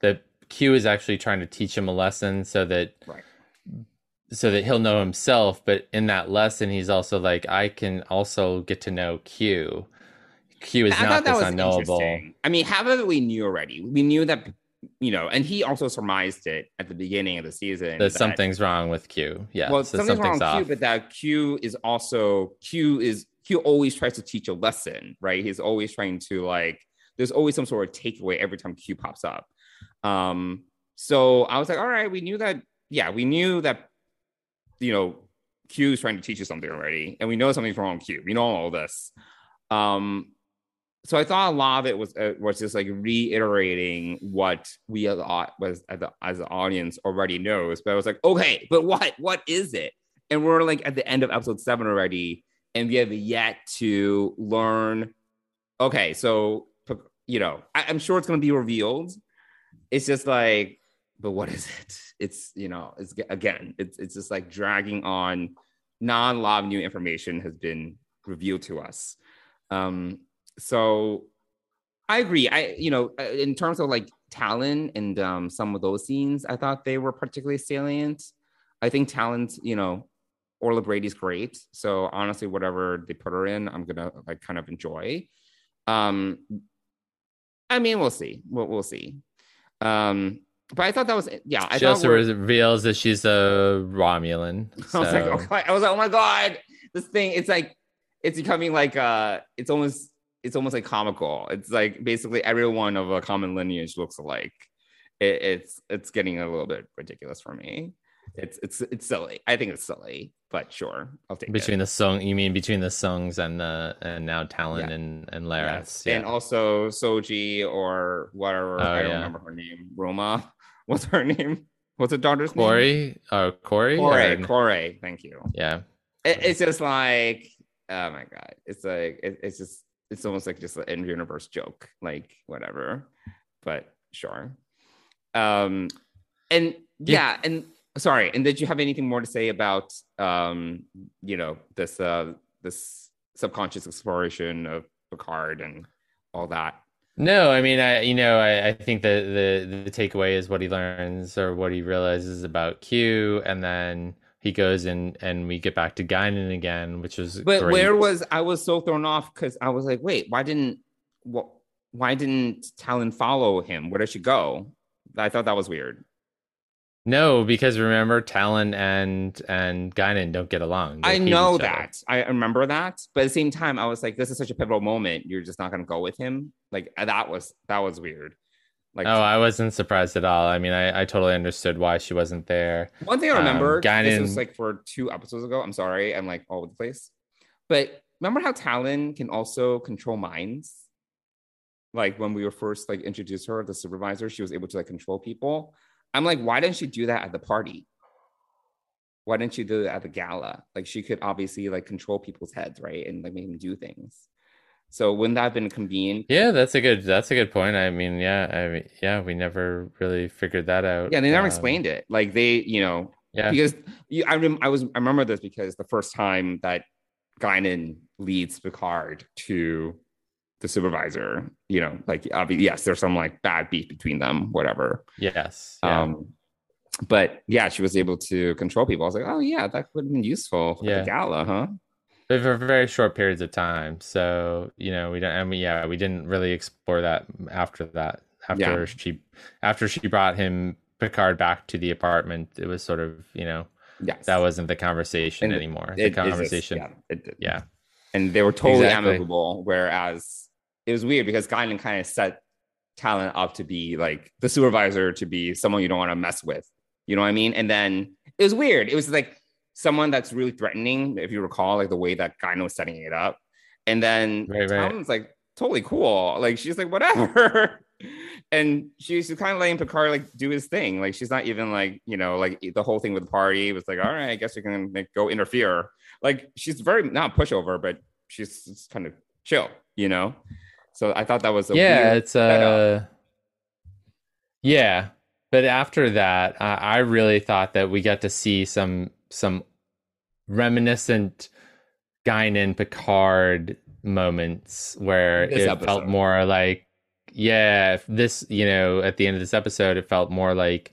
that Q is actually trying to teach him a lesson so that Right. so that he'll know himself. But in that lesson, he's also like, I can also get to know Q. Q is I not thought that this was unknowable. I mean, half of it we knew already. We knew that, you know, and he also surmised it at the beginning of the season That something's wrong with Q. Yeah, well, so something's, something's, wrong with Q, but that Q is also Q is Q always tries to teach a lesson, right? He's always trying to like. There's always some sort of takeaway every time Q pops up. Um, so I was like, all right, we knew that. Yeah, we knew that. You know, Q is trying to teach you something already, and we know something's wrong with Q. We know all this. Um, so I thought a lot of it was uh, was just like reiterating what we as was as, the, audience already knows. But I was like, okay, but what what is it? And we're like at the end of episode seven already, and we have yet to learn. Okay, so you know, I, I'm sure it's going to be revealed. It's just like, but what is it? It's you know, it's again, it's it's just like dragging on. Of new information has been revealed to us. Um, so I agree. I, you know, uh, in terms of like Talon and um, some of those scenes, I thought they were particularly salient. I think Talon's, you know, Orla Brady's great. So honestly, whatever they put her in, I'm gonna like kind of enjoy. Um, I mean, we'll see. We'll, we'll see. Um, but I thought that was yeah. I she also reveals that she's a Romulan. So. I was like, oh, I was like, oh my god, this thing. It's like it's becoming like uh, it's almost it's almost like comical. It's like basically everyone of a common lineage looks alike. It, it's it's getting a little bit ridiculous for me. It's it's it's silly. I think it's silly, but sure, I'll take between it. the song. You mean between the Soongs and the and now Talon yeah. and and Laris, yes. yeah. and also Soji or whatever. Oh, I don't yeah. remember her name. Roma. What's her name? What's the daughter's Kore? name? Oh, Kore. Kore. Kore. Thank you. Yeah. It, it's just like oh my god it's like it, it's just it's almost like just an in universe joke like whatever but sure. Um and yeah, yeah and sorry and did you have anything more to say about um you know this uh this subconscious exploration of picard and all that? No i mean i you know i, I think that the the takeaway is what he learns or what he realizes about q and then he goes and and we get back to Guinan again, which is but great. where was I was so thrown off because I was like, wait, why didn't what why didn't Talon follow him? Where did she go? I thought that was weird. No, because remember Talon and and Guinan don't get along. They I know that. I remember that. But at the same time, I was like, this is such a pivotal moment. You're just not gonna go with him. Like that was that was weird. Like, oh, I wasn't surprised at all. I mean, I, I totally understood why she wasn't there. One thing I remember, um, Guinan... this was like for two episodes ago. I'm sorry, I'm like all over the place. But remember how Talon can also control minds? Like when we were first like introduced her, the supervisor, she was able to like control people. I'm like, why didn't she do that at the party? Why didn't she do it at the gala? Like she could obviously like control people's heads, right? And like make them do things. So wouldn't that have been convenient? Yeah, that's a good that's a good point. I mean, yeah, I mean, yeah, we never really figured that out. Yeah, they never um, explained it. Like they, you know, yeah, because I rem, I was I remember this because the first time that Guinan leads Picard to the supervisor, you know, like obviously, yes, there's some like bad beef between them, whatever. Yes. Yeah. Um, but yeah, she was able to control people. I was like, oh yeah, that would have been useful for yeah. the gala, huh? But for very short periods of time. So you know, we don't. I mean, yeah, we didn't really explore that after that. After yeah. she, after she brought him Picard back to the apartment, it was sort of you know, yes. that wasn't the conversation and anymore. It, the conversation, yeah, it, yeah, and they were totally exactly. amicable. Whereas it was weird because Guinan kind of set Talon up to be like the supervisor, to be someone you don't want to mess with. You know what I mean? And then it was weird. It was like someone that's really threatening, if you recall, like the way that Guinan was setting it up. And then right, right. like totally cool. Like she's like, whatever. and she's kind of letting Picard like do his thing. Like she's not even like, you know, like the whole thing with the party was like, all right, I guess you can like, go interfere. Like she's very not pushover, but she's kind of chill, you know? So I thought that was yeah, it's uh yeah. But after that, I, I really thought that we got to see some some reminiscent Guinan Picard moments where this it episode. felt more like yeah this you know at the end of this episode it felt more like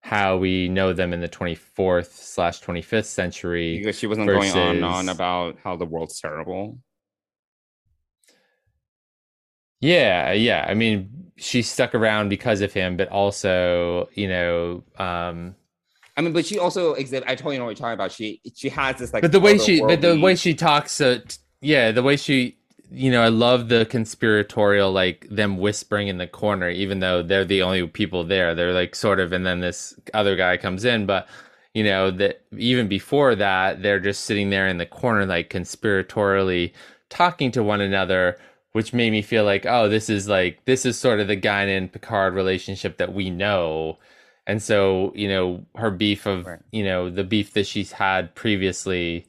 how we know them in the 24th slash 25th century because she wasn't versus... going on and on about how the world's terrible yeah yeah i mean she stuck around because of him but also you know um I mean, but she also exhibit. I totally know what you're talking about. She she has this like. But the way she, but the way she talks, uh, yeah, the way she, you know, I love the conspiratorial, like them whispering in the corner, even though they're the only people there. They're like sort of, and then this other guy comes in, but you know that even before that they're just sitting there in the corner like conspiratorially talking to one another which made me feel like oh this is like this is sort of the Guinan Picard relationship that we know and so you know her beef of right. you know the beef that she's had previously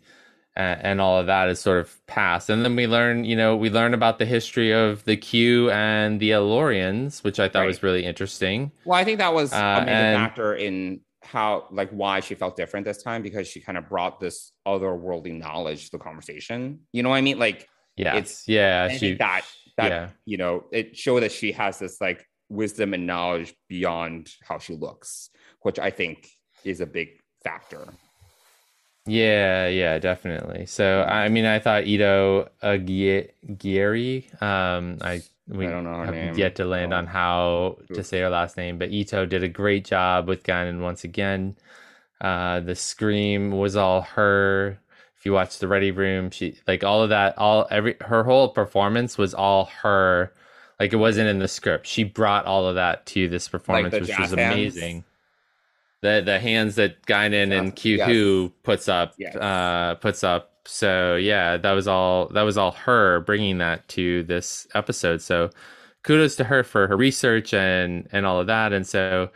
and, and, all of that is sort of past and then we learn you know we learn about the history of the q and the El-Aurians which i thought right. was really interesting well i think that was uh, a major and, factor in how like why she felt different this time because she kind of brought this otherworldly knowledge to the conversation you know what i mean like yeah it's yeah she that that yeah. you know it showed that she has this like wisdom and knowledge beyond how she looks, which I think is a big factor. Yeah, yeah, definitely. So, I mean, I thought Ito Aghayere, um, I we I don't know have name. yet to land oh. on how to say her last name, but Ito did a great job with Guinan once again. Uh, the scream was all her. If you watch the Ready Room, she like all of that, all every her whole performance was all her like it wasn't in the script. She brought all of that to this performance, like which was amazing. Hands. The the hands that Guinan and Q yes. puts up yes. uh puts up. So yeah, that was all that was all her bringing that to this episode. So kudos to her for her research and and all of that. And so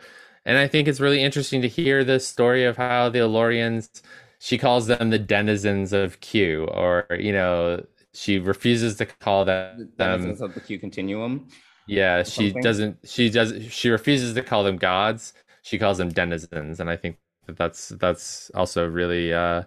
and I think it's really interesting to hear the story of how the El-Aurians she calls them the denizens of Q or you know she refuses to call them them of the Q continuum. Yeah, she something. doesn't. She does. She refuses to call them gods. She calls them denizens, and I think that that's that's also really uh,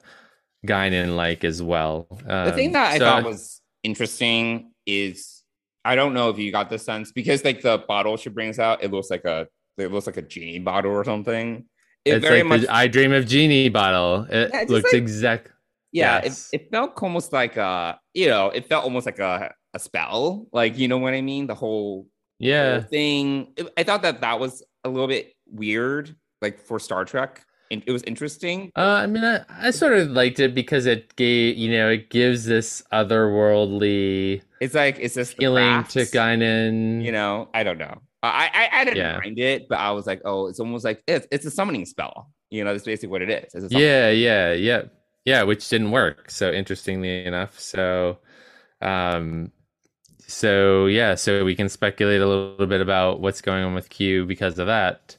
Guinan like as well. Um, the thing um, that I so thought was interesting is I don't know if you got the sense because like the bottle she brings out, it looks like a it looks like a genie bottle or something. It it's like much, I Dream of Jeannie bottle. It yeah, looks like, exact yeah yes. it, it felt almost like a you know it felt almost like a, a spell like you know what i mean? The whole yeah. whole thing. I thought that that was a little bit weird like for star trek it was interesting. Uh, i mean I, I sort of liked it because it gave you know it gives this otherworldly it's like it's this feeling to Guinan. You know i don't know. I i, I didn't yeah. mind it but i was like oh it's almost like it's, it's a summoning spell. You know that's basically what it is. Yeah yeah yeah yeah, which didn't work. So interestingly enough, so um, so yeah, so we can speculate a little bit about what's going on with Q because of that,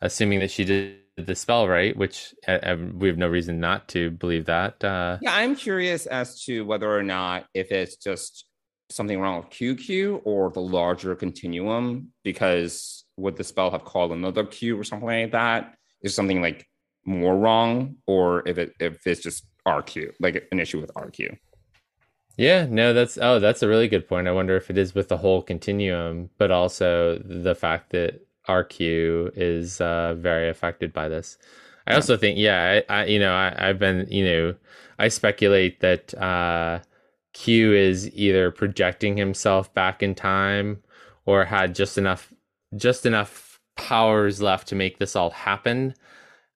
assuming that she did the spell right, which uh, uh, we have no reason not to believe that. Uh, yeah, I'm curious as to whether or not if it's just something wrong with QQ or the larger continuum, because would the spell have called another Q or something like that? Is something like more wrong or if it if it's just RQ, like an issue with RQ. Yeah, no, that's oh, that's a really good point. I wonder if it is with the whole continuum, but also the fact that RQ is uh, very affected by this. I yeah. also think, yeah, I, I you know, I, have been, you know, I speculate that uh, Q is either projecting himself back in time or had just enough, just enough powers left to make this all happen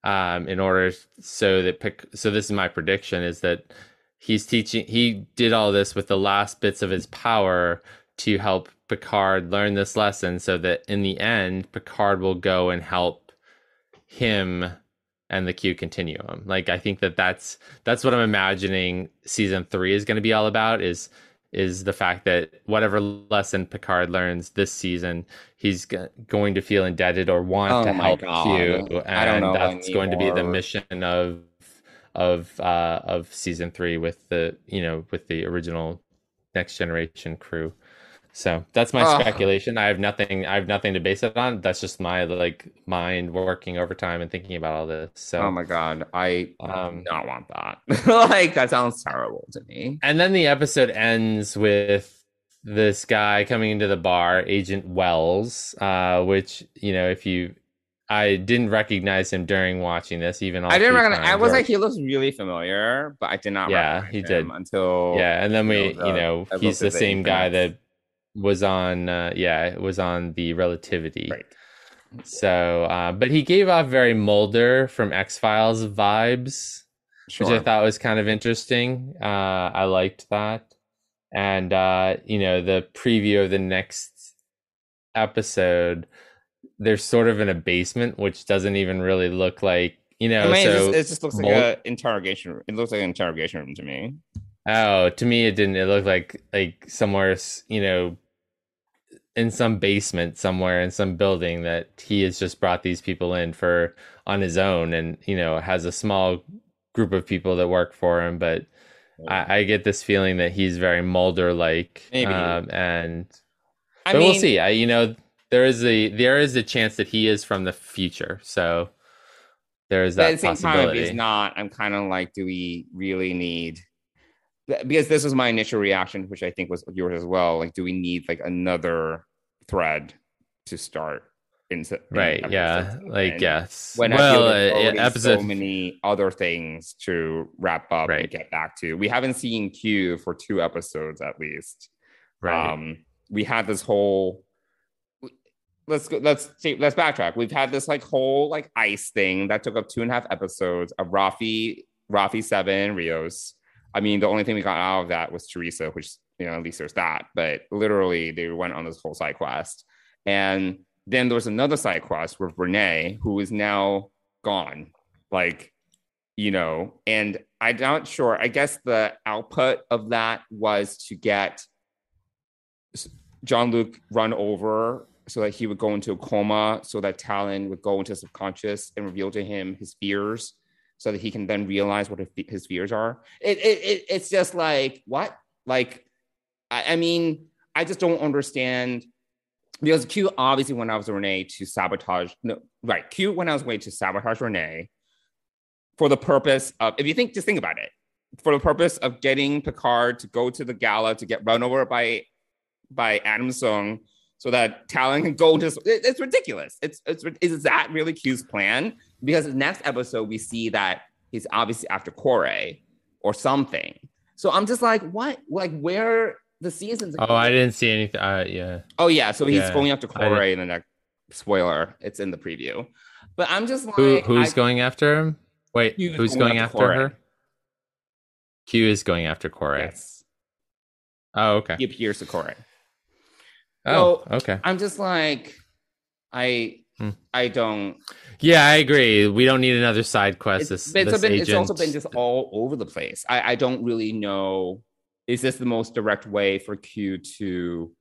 um, in order so that pick so this is my prediction is that he's teaching he did all this with the last bits of his power to help Picard learn this lesson so that in the end Picard will go and help him and the Q continuum. Like I think that that's that's what I'm imagining season 3 is going to be all about is is the fact that whatever lesson Picard learns this season, he's g- going to feel indebted or want oh to help God. Q, and that's going to be the mission of of uh, of season three with the you know with the original Next Generation crew. So that's my uh, speculation. I have nothing. I have nothing to base it on. That's just my like mind working overtime and thinking about all this. So, oh my god, I um, not want that. like that sounds terrible to me. And then the episode ends with this guy coming into the bar, Agent Wells, uh, which you know if you. I didn't recognize him during watching this, even I didn't recognize. I was or, like, he looks really familiar, but I did not. Yeah, he did until yeah, and then we, you know, you know he's the same guy that was on uh, yeah it was on the relativity right so uh, but he gave off very mulder from x-files vibes sure. which i thought was kind of interesting uh, i liked that and uh, you know the preview of the next episode there's sort of in a basement which doesn't even really look like you know, I mean, it, just, it just looks like an interrogation. room. It looks like an interrogation room to me. Oh, to me it didn't. It looked like like somewhere, you know, in some basement somewhere in some building that he has just brought these people in for on his own, and you know has a small group of people that work for him. But I, I get this feeling that he's very Mulder like, um, and I but mean, we'll see. I you know there is a there is a chance that he is from the future, so there is But that at the same time, if possibility. he's not, I'm kind of like, do we really need? Because this was my initial reaction, which I think was yours as well. Like, do we need like another thread to start? In right? Yeah, like seven? yes. When I well, feel there's uh, episode so many other things to wrap up and get back to. We haven't seen Q for two episodes at least. right. Um, we had this whole. Let's go. Let's see. Let's backtrack. We've had this like whole like ice thing that took up two and a half episodes of Raffi, Raffi Seven, Rios. I mean, the only thing we got out of that was Teresa, which you know at least there's that. But literally, they went on this whole side quest, and then there was another side quest with Renee, who is now gone. Like, you know, and I'm not sure. I guess the output of that was to get Jean Luc run over so that he would go into a coma, so that Talon would go into subconscious and reveal to him his fears, so that he can then realize what his- fears are. It, it, it it's just like what, like, I, I mean, I just don't understand because Q obviously went out with Renee to sabotage. No, right? Q went out his way to sabotage Renee for the purpose of, if you think, just think about it, for the purpose of getting Picard to go to the gala to get run over by by Adam Soong so that Talon can go to. It, it's ridiculous. It's it's is that really Q's plan? Because the next episode we see that he's obviously after Kore or something. So I'm just like, what? Like where the seasons? oh, I didn't see anything. Uh, yeah. Oh yeah, so he's Yeah, going after I Kore in the next spoiler. It's in the preview. But I'm just like, Who who's I- going after him? Wait, Q who's going going after after Kore. her? Q is going after Kore. Yes, Oh, okay. he appears to Kore. Oh, So- okay. I'm just like, I, I don't. Yeah, I agree. We don't need another side quest. It's, this, it's, this been, it's also been just all over the place. I, I don't really know. Is this the most direct way for Q to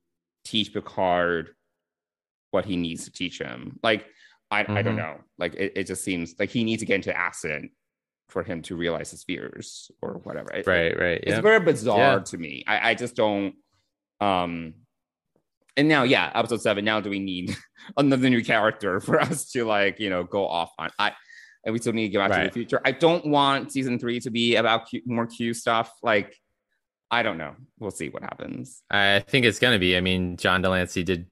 teach Picard what he needs to teach him? Like, I, I don't Mhm. know. Like, it, it just seems like he needs to get into an accident for him to realize his fears or whatever. Right, right. it's Yeah. very bizarre Yeah. to me. I, I just don't. Um, and now, yeah, episode seven. Now, do we need another new character for us to like, you know, go off on? I and we still need to get back to the future. I don't want season three to be about Q, more Q stuff. Like, I don't know. We'll see what happens. I think it's gonna be. I mean, John de Lancie did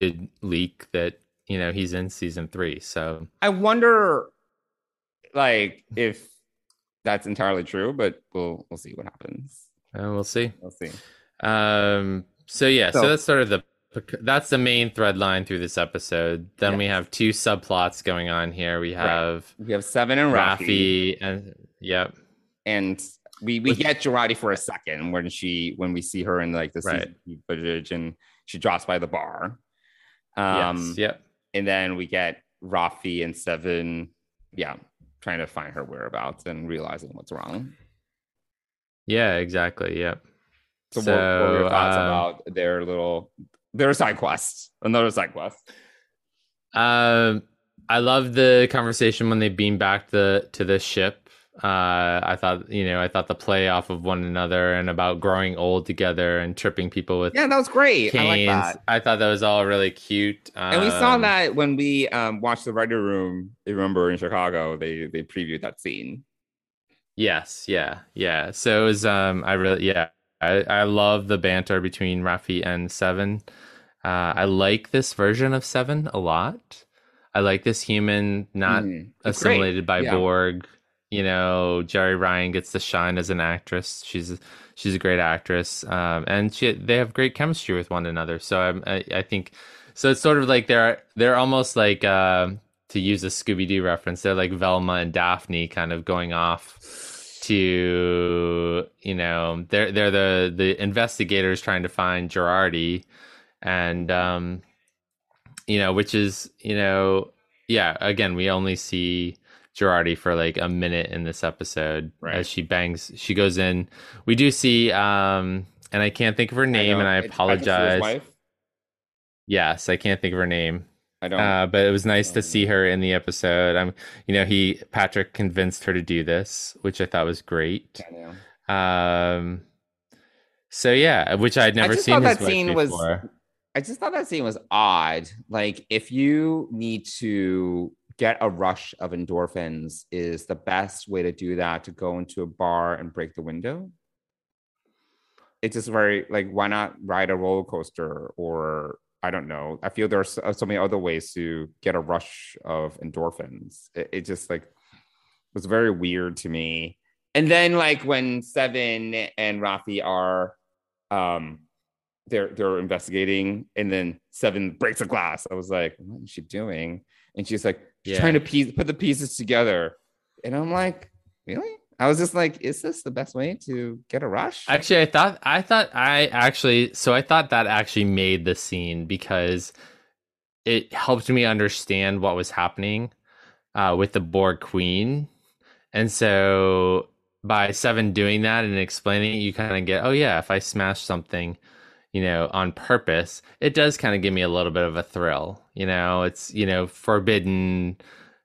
did leak that you know he's in season three. So I wonder, like, if that's entirely true, but we'll we'll see what happens. uh, we'll see. We'll see. Um. So yeah. So, So- that's sort of the that's the main thread line through this episode. Then Yes. we have two subplots going on here. We have We have seven and Raffi. Raffi and yep. and we we With- get Jurati for a second when she when we see her in like the Right. season footage and she drops by the bar. Um yes. Yep. and then we get Raffi and Seven, yeah, trying to find her whereabouts and realizing what's wrong. Yeah. Exactly. Yep. So, what, what were your thoughts um, about their little their side quest? Another side quest. Um, I love the conversation when they beam back the to the ship. Uh, I thought you know I thought the play off of one another and about growing old together and tripping people with Yeah, that was great. I like that. I thought that was all really cute. And we saw Um, that when we um, watched the writer room. You remember in Chicago, they they previewed that scene. Yes, yeah, yeah. So it was um I really yeah, I I love the banter between Raffi and Seven. Uh I like this version of Seven a lot. I like this human not Mhm. It's great. assimilated by Yeah. Borg. You know, Jeri Ryan gets to shine as an actress. She's she's a great actress, um, and she they have great chemistry with one another. So I'm, I I think so. It's sort of like they're they're almost like uh, to use a Scooby Doo reference. They're like Velma and Daphne, kind of going off to you know they're they're the the investigators trying to find Jurati, and um, you know which is you know yeah again we only see Jurati for like a minute in this episode Right. as she bangs. She goes in. We do see, um, and I can't think of her name, know. and I apologize. wife. Yes, I can't think of her name. I don't. Uh, but it was nice to see her in the episode. I'm, you know, he Patrick convinced her to do this, which I thought was great. I know. Um, so yeah, which I'd never seen thought that scene was- before. I just thought that scene was odd. Like, if you need to get a rush of endorphins, is the best way to do that to go into a bar and break the window? It's just very like, why not ride a roller coaster or I don't know. I feel there's so so many other ways to get a rush of endorphins. It, it just like was very weird to me. And then like when Seven and Raffi are um they're they're investigating and then seven breaks a glass. I was like what is she doing? And she's like Yeah. trying to piece put the pieces together. And i'm like really? I was just like is this the best way to get a rush? Actually, I thought I thought I actually so I thought that actually made the scene because it helped me understand what was happening uh, with the Borg Queen, and so by Seven doing that and explaining it, you kind of get, oh yeah, if I smash something, you know, on purpose, it does kind of give me a little bit of a thrill. You know, it's you know forbidden.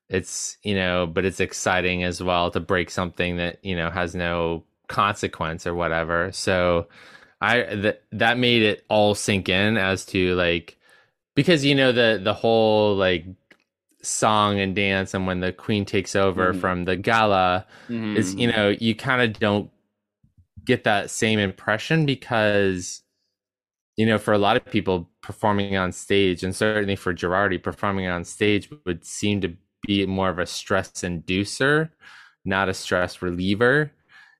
It's you know, but it's exciting as well to break something that you know has no consequence or whatever. So I that that made it all sink in as to like because you know the the whole like song and dance and when the queen takes over Mhm. from the gala is you Mhm. know you kind of don't get that same impression because you know for a lot of people performing on stage and certainly for Jurati performing on stage would seem to be more of a stress inducer not a stress reliever.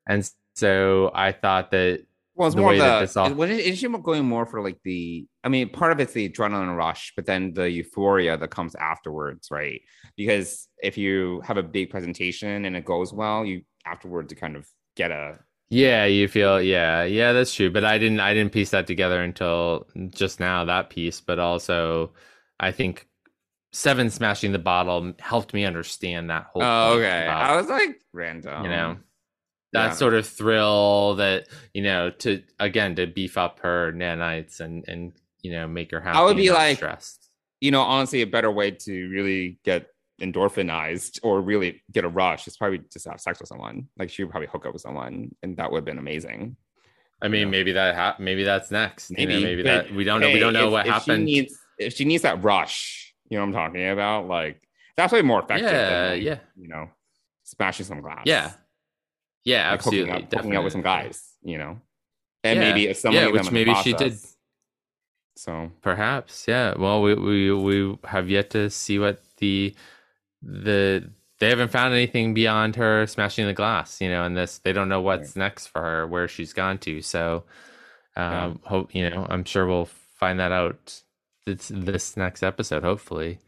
And so I thought that well it's the more the all- is- is she going more for like the i mean part of it's the adrenaline rush but then the euphoria that comes afterwards right? Because if you have a big presentation and it goes well you afterwards to kind of get a Yeah, you feel yeah, yeah, that's true. But I didn't I didn't piece that together until just now that piece. But also, I think Seven smashing the bottle helped me understand that whole. oh okay about, i was like random you know that yeah. sort of thrill that you know to again to beef up her nanites and and you know make her happy. I would be like- stressed. you know, honestly, a better way to really get endorphinized or really get a rush is probably just have sex with someone. Like she would probably hook up with someone, and that would have been amazing. I mean, maybe that hap- maybe that's next. Maybe Maybe, maybe that we don't know. We don't know if- what if happened. She needs, if she needs that rush, you know what I'm talking about? Like that's way more effective. Yeah, than, like, yeah. You know, smashing some glass. yeah, yeah, Like absolutely. hooking up, hooking up with some guys. You know, and Yeah, maybe if someone yeah, which maybe she did. So Perhaps, yeah. Well, we we we have yet to see what the the they haven't found anything beyond her smashing the glass, you know, and this they don't know what's next for her, where she's gone to. So, um, hope you know, I'm sure we'll find that out this this next episode, hopefully.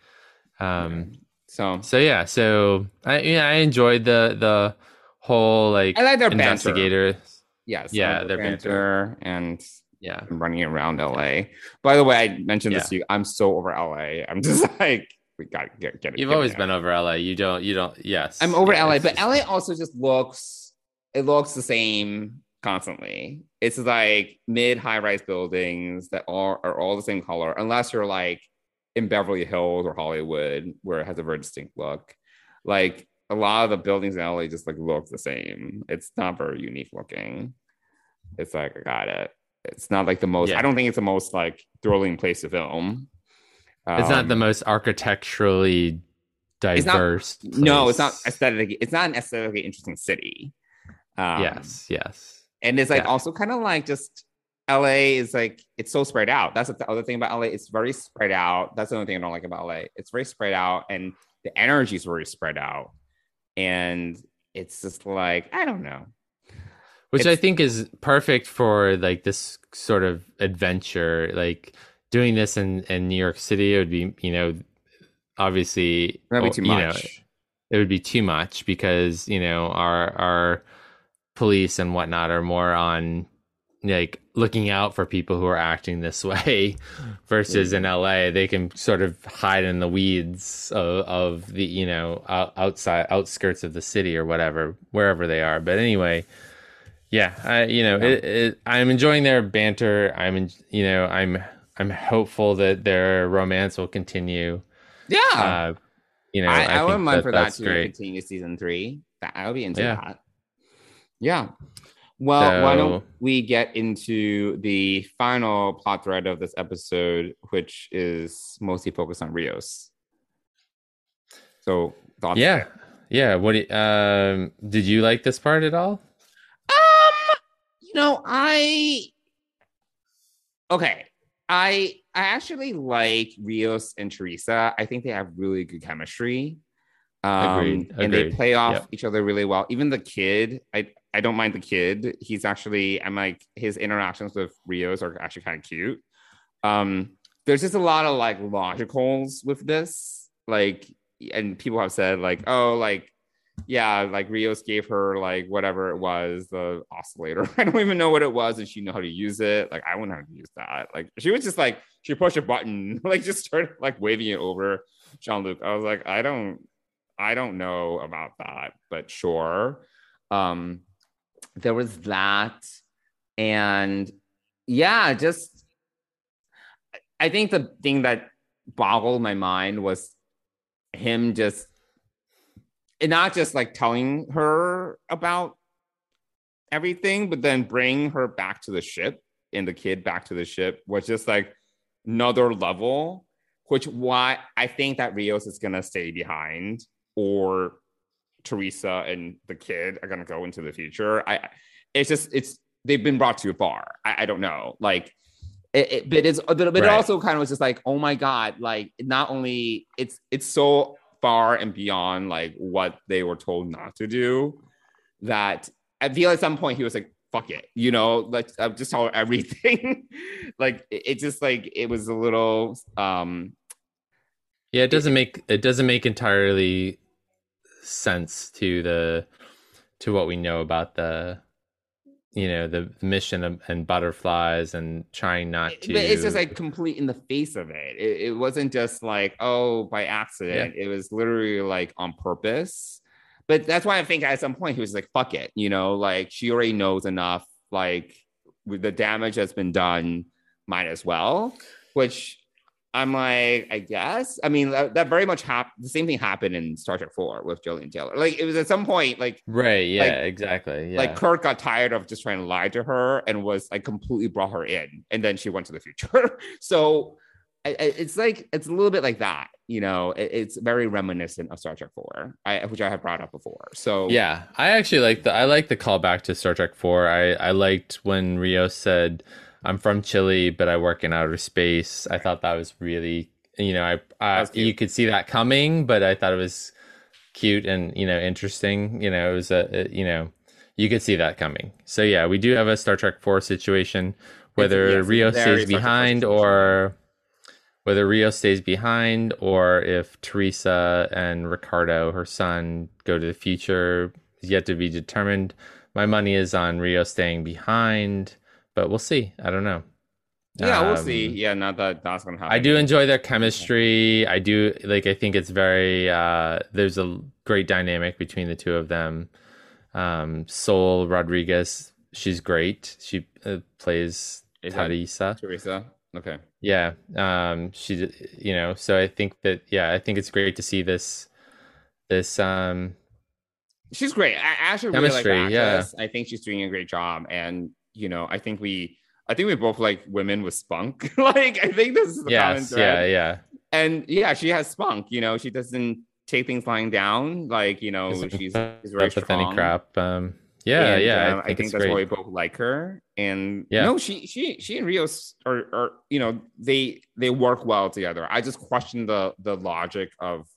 Um, so so yeah, so I yeah, I enjoyed the the whole like I like their banter. investigator. Yes, Yeah, like their banter. and Yeah, I'm running around LA. By the way, I mentioned this to you. I'm so over LA. I'm just like, we got to get, get it. you've get always it been over LA. You don't. You don't. Yes, I'm over Yeah, LA, but just- LA also just looks, it looks the same constantly. It's like mid high rise buildings that are, are all the same color, unless you're like in Beverly Hills or Hollywood, where it has a very distinct look. Like a lot of the buildings in LA just like look the same. It's not very unique looking. It's like I got it. It's not like the most. Yeah. I don't think it's the most like thrilling place to film. It's not the Um, most architecturally It's not- diverse. No, it's not aesthetically. It's not an aesthetically interesting city. Um, yes, yes. and it's like Yeah. also kind of like just LA is like it's so spread out. That's the other thing about LA. It's very spread out. That's the only thing I don't like about LA. It's very spread out, and the energy is very spread out, and it's just like I don't know. Which I think is perfect for like this sort of adventure. Like doing this in in New York City, it would be you know obviously That'd be too you know, it would be too much because you know our our police and whatnot are more on like looking out for people who are acting this way versus in mm. LA they can sort of hide in the weeds of, of the you know outside outskirts of the city or whatever wherever they are. But anyway yeah I you know it, it, I'm enjoying their banter. I'm in, you know I'm I'm hopeful that their romance will continue yeah uh, you know I, I, I wouldn't mind for that to great. continue season three that I would be into yeah. that yeah well, so, why don't we get into the final plot thread of this episode, which is mostly focused on Rios. So, thoughts? Yeah, yeah. What you, um, did you like this part at all? Um, you know, I okay. I I actually like Rios and Teresa. I think they have really good chemistry. Um, Agreed. Agreed. and they play off yep. each other really well. Even the kid, I I don't mind the kid. He's actually, I'm like, his interactions with Rios are actually kind of cute. Um, there's just a lot of like logicals with this, like, and people have said like, oh, like, yeah, like Rios gave her like whatever it was, the oscillator. I don't even know what it was, and she knew how to use it. Like, I wouldn't how to use that. Like, she was just like, she pushed a button, like, just started like waving it over Jean Luc. I was like, I don't, I don't know about that, but sure. Um, there was that and yeah just i think the thing that boggled my mind was him just not just like telling her about everything but then bring her back to the ship and the kid back to the ship was just like another level which why i think that rios is gonna stay behind or Teresa and the kid are gonna go into the future. I it's just it's they've been brought too far. I, I don't know. Like it, it, but it's but it right. also kind of was just like, oh my God, like not only it's it's so far and beyond like what they were told not to do that I feel at some point he was like, fuck it, you know, like I'm just tell everything. like it, it, just like it was a little um yeah, it doesn't make it doesn't make entirely sense to the to what we know about the you know the mission of, and butterflies and trying not to but it's just like complete in the face of it. It, it wasn't just like oh by accident. Yeah. it was literally like on purpose. But that's why i think at some point he was like fuck it you know? Like she already knows enough like the damage that's been done might as well which I'm like, I guess. I mean, that, that very much happened. The same thing happened in Star Trek Four with Gillian Taylor. Like it was at some point, like right, yeah, like, exactly. Yeah. Like Kirk got tired of just trying to lie to her and was like completely brought her in, and then she went to the future. so I, it's like it's a little bit like that. You know, it, it's very reminiscent of Star Trek Four, I, which I have brought up before. So yeah, I actually like the I like the callback to Star Trek Four. I I liked when Rios said I'm from Chile, but I work in outer space. I thought that was really, you know, I, you could see that coming, but I thought it was cute and you know interesting. You know, it was a, you know, you could see that coming. So yeah, we do have a Star Trek Four situation, whether yes, Rios stays behind or whether Rios stays behind or if Teresa and Ricardo, her son, go to the future is yet to be determined. My money is on Rios staying behind but we'll see. I don't know. Yeah, um, we'll see. Yeah, not that that's gonna happen. I do enjoy their chemistry. I do like. I think it's very. uh There's a great dynamic between the two of them. Um Sol Rodriguez, she's great. She uh, plays Teresa. Teresa. Okay. Yeah. Um. She. You know. So I think that. Yeah. I think it's great to see this. This. Um. She's great. I actually really like actress. Yeah. I think she's doing a great job, and you know, I think we I think we both like women with spunk. like I think this is the yes, common thread. Yeah, yeah. And yeah, she has spunk, you know, she doesn't take things lying down. Like, you know, she's, she's very strong. crap. Um yeah, and, yeah. Um, I think, I think that's great. why we both like her. And yeah, no, she she she and Rios are are you know they they work well together. I just question the the logic of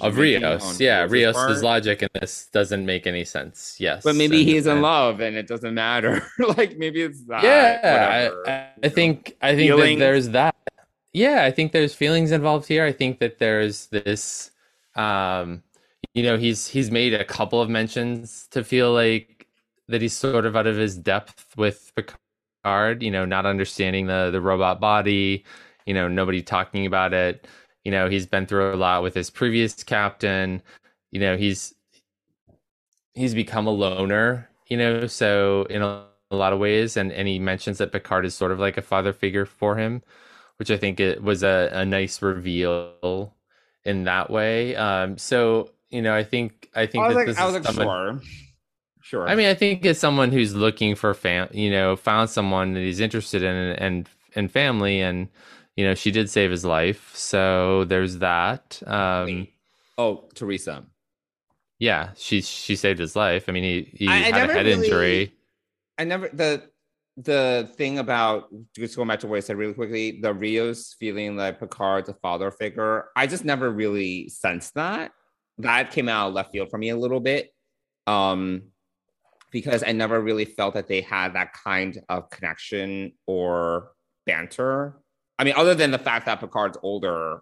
of Rios. Yeah, Rios' logic in this doesn't make any sense. Yes, but maybe and, he's in and, love and it doesn't matter. like maybe it's that. Yeah, I, I, think I think that there's that. Yeah, I think there's feelings involved here. I think that there's this. Um, you know, he's he's made a couple of mentions to feel like that he's sort of out of his depth with Picard. You know, not understanding the the robot body. You know, nobody talking about it. You know, he's been through a lot with his previous captain. You know, he's he's become a loner. You know, so in a, a lot of ways, and and he mentions that Picard is sort of like a father figure for him, which I think it was a, a nice reveal in that way. Um, so you know, I think I think I was that like, this I was is like, someone- sure, sure. I mean, I think as someone who's looking for fam, you know, found someone that he's interested in and and family, and you know, she did save his life, so there's that. Um, oh, Teresa. yeah, she she saved his life. I mean, he he I- I had a head really- injury. I never the the thing about just going back to what I said really quickly, the Rios feeling like Picard's a father figure. I just never really sensed that. That came out of left field for me a little bit. Um because I never really felt that they had that kind of connection or banter. I mean, other than the fact that Picard's older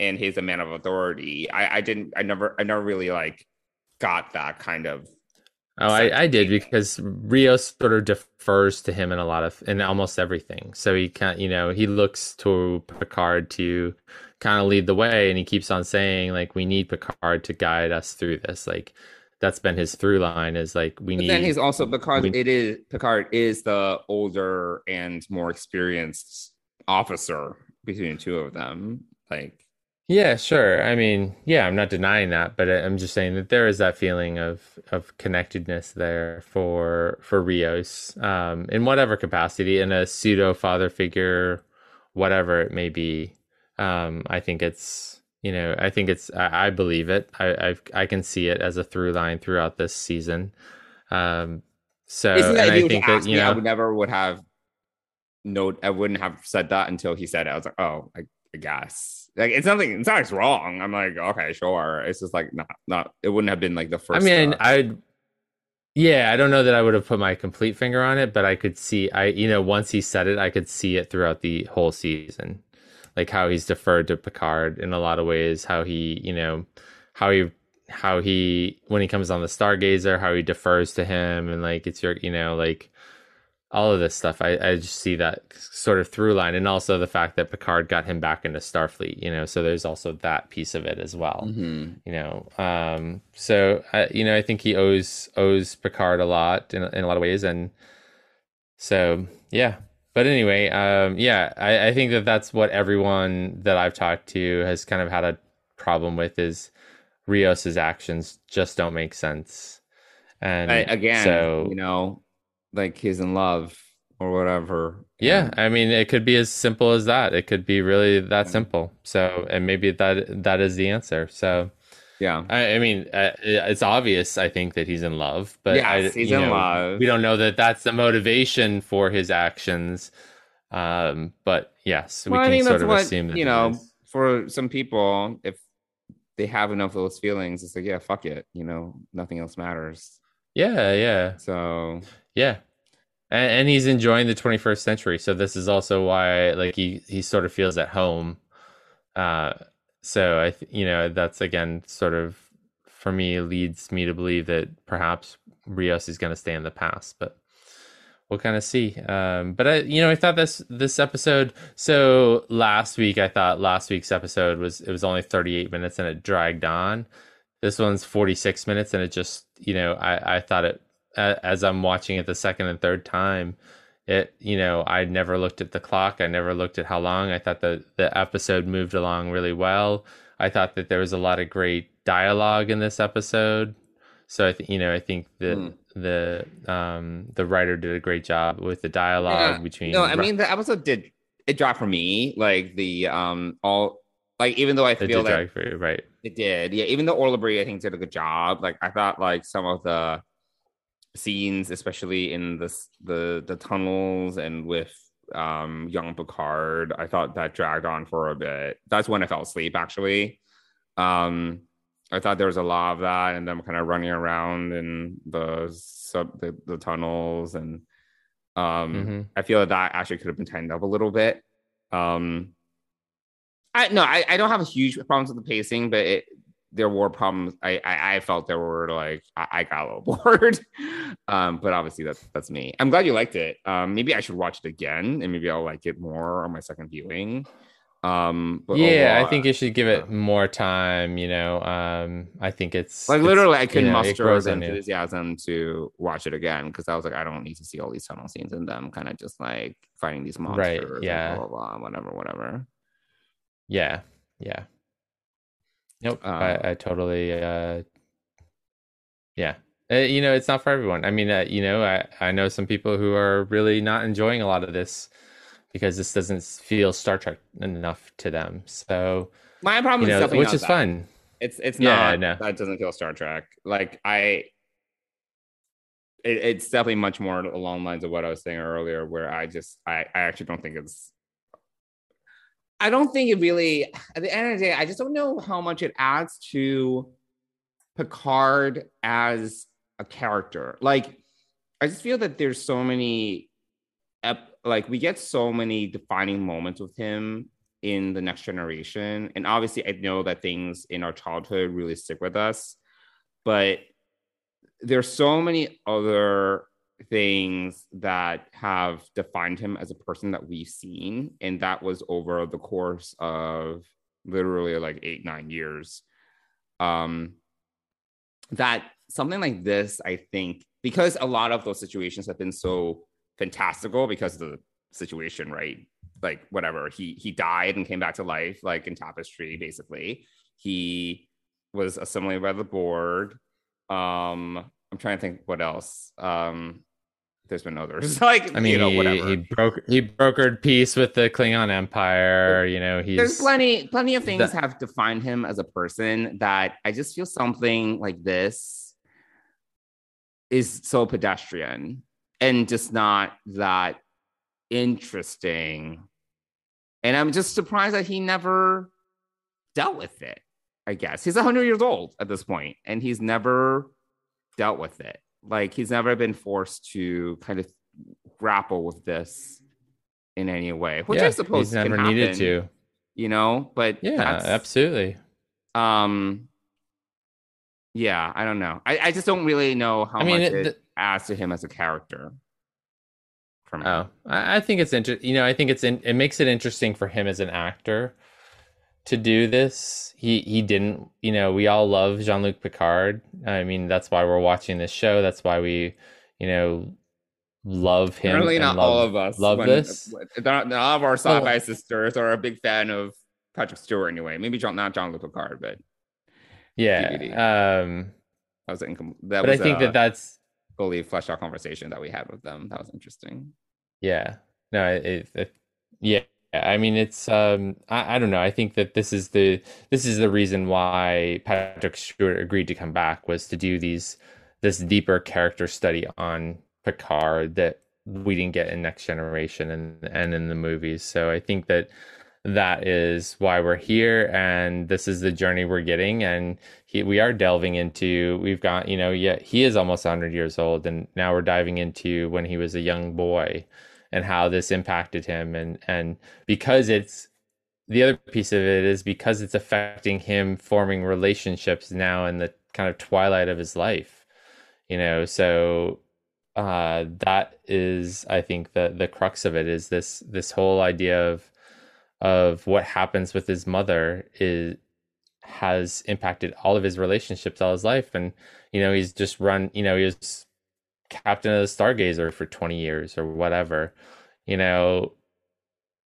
and he's a man of authority, I, I didn't I never I never really like got that kind of Oh, I, I did because Rios sort of defers to him in a lot of in almost everything. So he can't, you know he looks to Picard to kind of lead the way, and he keeps on saying like we need Picard to guide us through this. Like that's been his through line is like we But need. then he's also because we- it is Picard is the older and more experienced officer between the two of them. Like Yeah, sure. I mean, yeah, I'm not denying that, but I- I'm just saying that there is that feeling of of connectedness there for for Rios, um, in whatever capacity, in a pseudo father figure, whatever it may be. Um, I think it's you know, I think it's I, I believe it. I I've, I can see it as a through line throughout this season. Um, so isn't that and I you were to think that ask you me, I know, would never would have no I wouldn't have said that until he said it. I was like, oh, I, I guess. Like it's nothing it's not wrong. I'm like, okay, sure. It's just like not not it wouldn't have been like the first I mean, uh, I'd yeah, I don't know that I would have put my complete finger on it, but I could see I you know, once he said it, I could see it throughout the whole season. Like how he's deferred to Picard in a lot of ways, how he, you know, how he how he when he comes on the Stargazer, how he defers to him and like it's your you know, like all of this stuff. I, I just see that sort of through line and also the fact that Picard got him back into Starfleet, you know, so there's also that piece of it as well mhm. you know um so I, you know i think he owes owes picard a lot in, in a lot of ways and so yeah but anyway um yeah I, I think that that's what everyone that i've talked to has kind of had a problem with is rios's actions just don't make sense and I, again, so you know, like he's in love or whatever. yeah i mean it could be as simple as that it could be really that simple so and maybe that that is the answer so yeah. I, I mean, uh, it's obvious. I think that he's in love, but I, he's in know, love. We don't know that that's the motivation for his actions. Um, but yes, Well, we I can mean, sort of what, assume that you know, for some people, if they have enough of those feelings, it's like, yeah, fuck it. You know, nothing else matters. Yeah, yeah, So yeah. And, and he's enjoying the 21st century, so this is also why, like, he he sort of feels at home. Uh, so I, th- you know, that's again sort of for me leads me to believe that perhaps Rios is going to stay in the past, but we'll kind of see. Um, but I, you know, I thought this this episode. So last week, I thought last week's episode was it was only 38 minutes and it dragged on. This one's 46 minutes and it just, you know, I I thought it as I'm watching it the second and third time. It, you know, I never looked at the clock. I never looked at how long. I thought the the episode moved along really well. I thought that there was a lot of great dialogue in this episode. So I think you know I think that Hmm. the um the writer did a great job with the dialogue Yeah. between. no, I mean, the episode did it dropped for me. Like the um all like even though I feel did that drag for you, right? It did. Yeah, even though Orla Brady, I think, did a good job. Like I thought like some of the scenes, especially in the the the tunnels and with um young Picard, I thought that dragged on for a bit. That's when I fell asleep actually. Um I thought there was a lot of that and them kind of running around in the sub the, the tunnels and um Mhm. I feel that that actually could have been tightened up a little bit. Um I no, I, I don't have huge problems with the pacing, but it there were problems. I I, I felt there were like I, I got a little bored. um, but obviously that's that's me. I'm glad you liked it. Um, maybe I should watch it again, and maybe I'll like it more on my second viewing. Um, but yeah, overall, I think you should give it more time. You know, um, I think it's like it's, literally, I you couldn't know, muster on you. enthusiasm to watch it again because I was like, I don't need to see all these tunnel scenes and them kind of just like fighting these monsters, Right, yeah. blah, blah blah, whatever, whatever. Yeah, yeah. Nope, Um, I, I totally. Uh, yeah, Uh, you know, it's not for everyone. I mean, uh, you know, I I know some people who are really not enjoying a lot of this because this doesn't feel Star Trek enough to them. So My problem you is know, definitely which is that. fun. It's it's Yeah, not no. that doesn't feel Star Trek. Like I, it, it's definitely much more along the lines of what I was saying earlier, where I just I I actually don't think it's. I don't think it really. At the end of the day, I just don't know how much it adds to Picard as a character. Like, I just feel that there's so many, like we get so many defining moments with him in the next generation. And obviously, I know that things in our childhood really stick with us, but there's so many other things that have defined him as a person that we've seen. And that was over the course of literally like eight, nine years. Um, that something like this, I think, because a lot of those situations have been so fantastical because of the situation, right? Like whatever, he he died and came back to life, like in Tapestry, basically. He was assimilated by the Borg. Um, I'm trying to think what else. Um, there's been others, like I mean, you know, he, whatever. he broke he brokered peace with the Klingon Empire. You know, he's there's plenty plenty of things the- have defined him as a person that i just feel something like this is so pedestrian and just not that interesting and i'm just surprised that he never dealt with it i guess he's 100 years old at this point and he's never dealt with it like he's never been forced to kind of grapple with this in any way which i suppose he's never needed to. you know but Yeah, absolutely. um yeah i don't know i, I just don't really know how I mean, much it- it, the- adds to him as a character me Oh, I, I think it's interesting. You know, I think it's in, it makes it interesting for him as an actor to do this. He he didn't. You know, we all love Jean Luc Picard. I mean, that's why we're watching this show. That's why we, you know, love him. Apparently not love- all of us love when- this. not, all of our sci-fi sisters are a big fan of patrick stewart anyway maybe john not Jean Luc picard but Yeah. DVD. Um, that was incom- that but I think a that that's fully fleshed out conversation that we had with them that was interesting Yeah. No, it, it yeah. I mean, it's um, I, I don't know. I think that this is the this is the reason why Patrick Stewart agreed to come back was to do these this deeper character study on Picard that we didn't get in Next Generation and and in the movies. So I think that that is why we're here and this is the journey we're getting and he, we are delving into we've got you know yeah he is almost 100 years old and now we're diving into when he was a young boy and how this impacted him. And and because it's the other piece of it is because it's affecting him forming relationships now in the kind of twilight of his life you know? So uh that is i think the the crux of it is this this whole idea of of what happens with his mother is has impacted all of his relationships all his life. And you know he's just run you know he was captain of the stargazer for 20 years or whatever you know?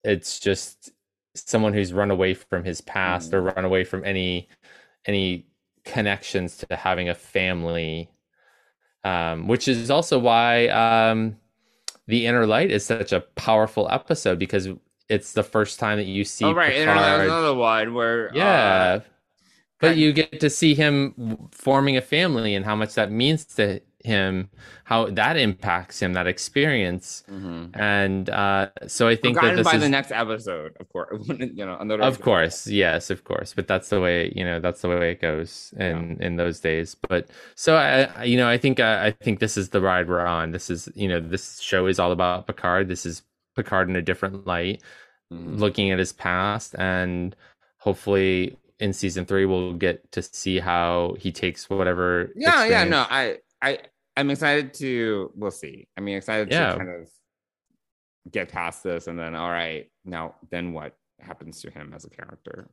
It's just someone who's run away from his past or run away from any any connections to having a family um which is also why um the inner light is such a powerful episode because it's the first time that you see oh right and there's Picard- another one where yeah uh, but you get to see him forming a family and how much that means to him how that impacts him that experience. Mhm. and uh so i think that Forgotten by is the next episode of course you know another of course yes of course but that's the way you know that's the way it goes in in those days. But so i I- you know i think uh, i think this is the ride we're on. This is you know this show is all about picard. This is picard in a different light Mhm. looking at his past and hopefully in season three we'll get to see how he takes whatever yeah yeah no i i I'm excited to. We'll see. I mean, excited Yeah. to kind of get past this, and then all right, now then what happens to him as a character?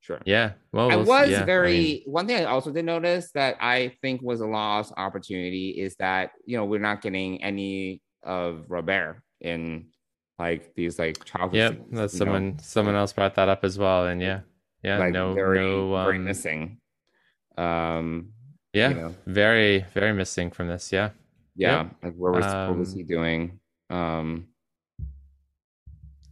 Sure. Yeah. Well, I was yeah, I very mean, one thing I also did notice that I think was a lost opportunity is that you know we're not getting any of Robert in like these like childhood. Yep. scenes, That's you know? someone. Someone else brought that up as well, and yeah, yeah. like no, very, no. very Um, missing. Um, yeah. you know, Very, very missing from this. Yeah. yeah, like what was what was Um, he doing? Um,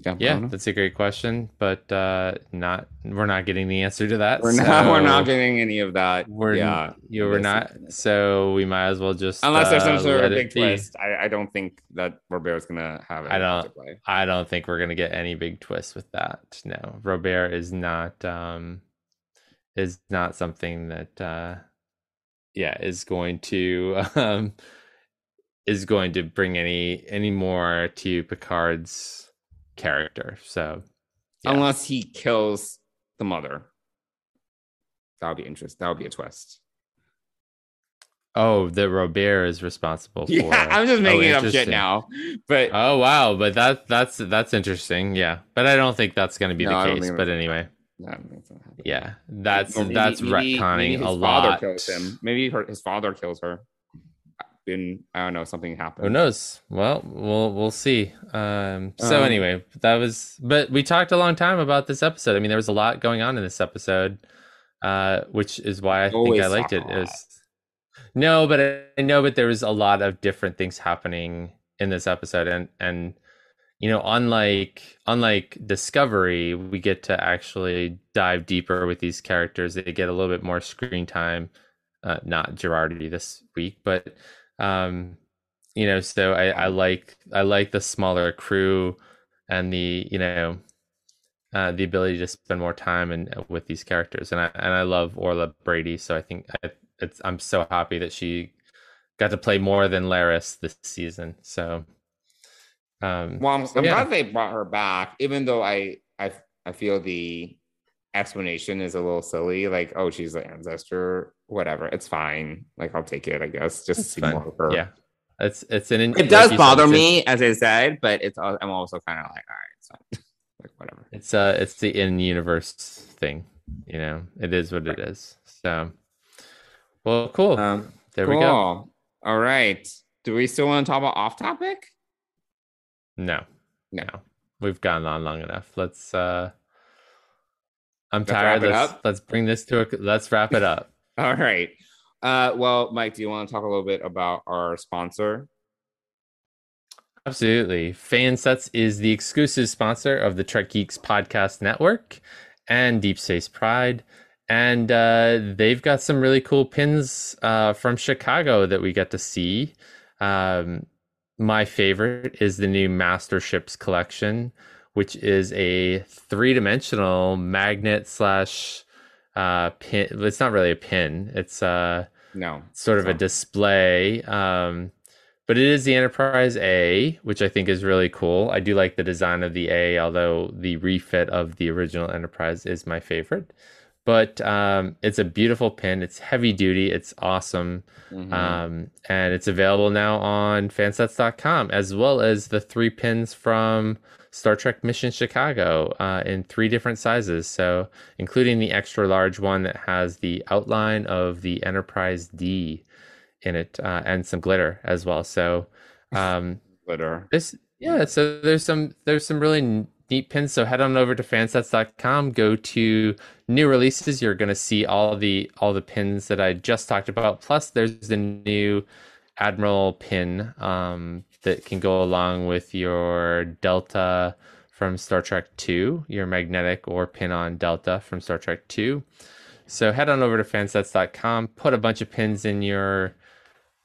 yeah, Yeah, that's a great question, but uh not we're not getting the answer to that. we're not we're not getting any of that. we're yeah, you we're not so we might as well just unless there's some uh, sort of big twist. I, I don't think that Robert is gonna have. it. I don't- I don't think we're gonna get any big twist with that. No, Robert is not um is not something that uh yeah is going to um is going to bring any any more to Picard's character. So Yeah. unless he kills the mother. That would be interesting. That would be a twist. oh, that Robert is responsible for. Yeah, I'm just Oh, making up shit now. But Oh wow, but that that's that's interesting. Yeah, but I don't think that's going to be No, the case. But anyway, no, I don't think it's gonna happen. yeah, that's maybe- that's maybe- retconning maybe a lot. Kills him. Maybe her, his father kills her. Then I don't know. Something happened. Who knows? Well, we'll we'll see. Um, so Um, anyway, that was. But we talked a long time about this episode. I mean, there was a lot going on in this episode, uh, which is why I think I liked it. It was no, but I, I know, but there was a lot of different things happening in this episode, and and you know, unlike unlike Discovery, we get to actually dive deeper with these characters. They get a little bit more screen time. Uh, not Jurati this week, but um, you know, so I, I like I like the smaller crew and the you know uh, the ability to spend more time and with these characters, and I and I love Orla Brady, so I think I, it's I'm so happy that she got to play more than Laris this season. So, um, Well, I'm, I'm Yeah. glad they brought her back, even though I I I feel the explanation is a little silly. Like, oh, she's an ancestor, whatever. It's fine. Like, I'll take it. I guess just to it's see fun. more of her. Yeah, it's it's an it does bother me, as I said, but it's I'm also kind of like, all right, it's fine. like whatever. It's uh it's the in universe thing, you know. It is what it is. So, well, cool. Um, there we go. All right. Do we still want to talk about off topic? No, No. no, we've gone on long enough. Let's. uh I'm Let's tired. Let's let's bring this to a. Let's wrap it up. All right. Uh, well, Mike, do you want to talk a little bit about our sponsor? Absolutely. Fansets is the exclusive sponsor of the Trek Geeks podcast network and Deep Space Pride. And uh, they've got some really cool pins uh, from Chicago that we get to see. Um, my favorite is the new Master Ships collection, which is a three dimensional magnet slash uh, pin. It's not really a pin, it's uh, No. sort of a display. Um, but it is the Enterprise A, which I think is really cool. I do like the design of the A, although the refit of the original Enterprise is my favorite. But um, it's a beautiful pin. It's heavy duty. It's awesome. Mhm. Um, and it's available now on fansets.com, as well as the three pins from Star Trek Mission Chicago uh, in three different sizes. So, including the extra large one that has the outline of the Enterprise D in it uh, and some glitter as well. So, um, Glitter. this yeah, so there's some there's some really neat pins. So head on over to fansets.com, go to new releases. You're gonna see all the all the pins that I just talked about. Plus, there's the new Admiral pin um, that can go along with your Delta from Star Trek 2, your magnetic or pin on Delta from Star Trek 2. So head on over to fansets.com, put a bunch of pins in your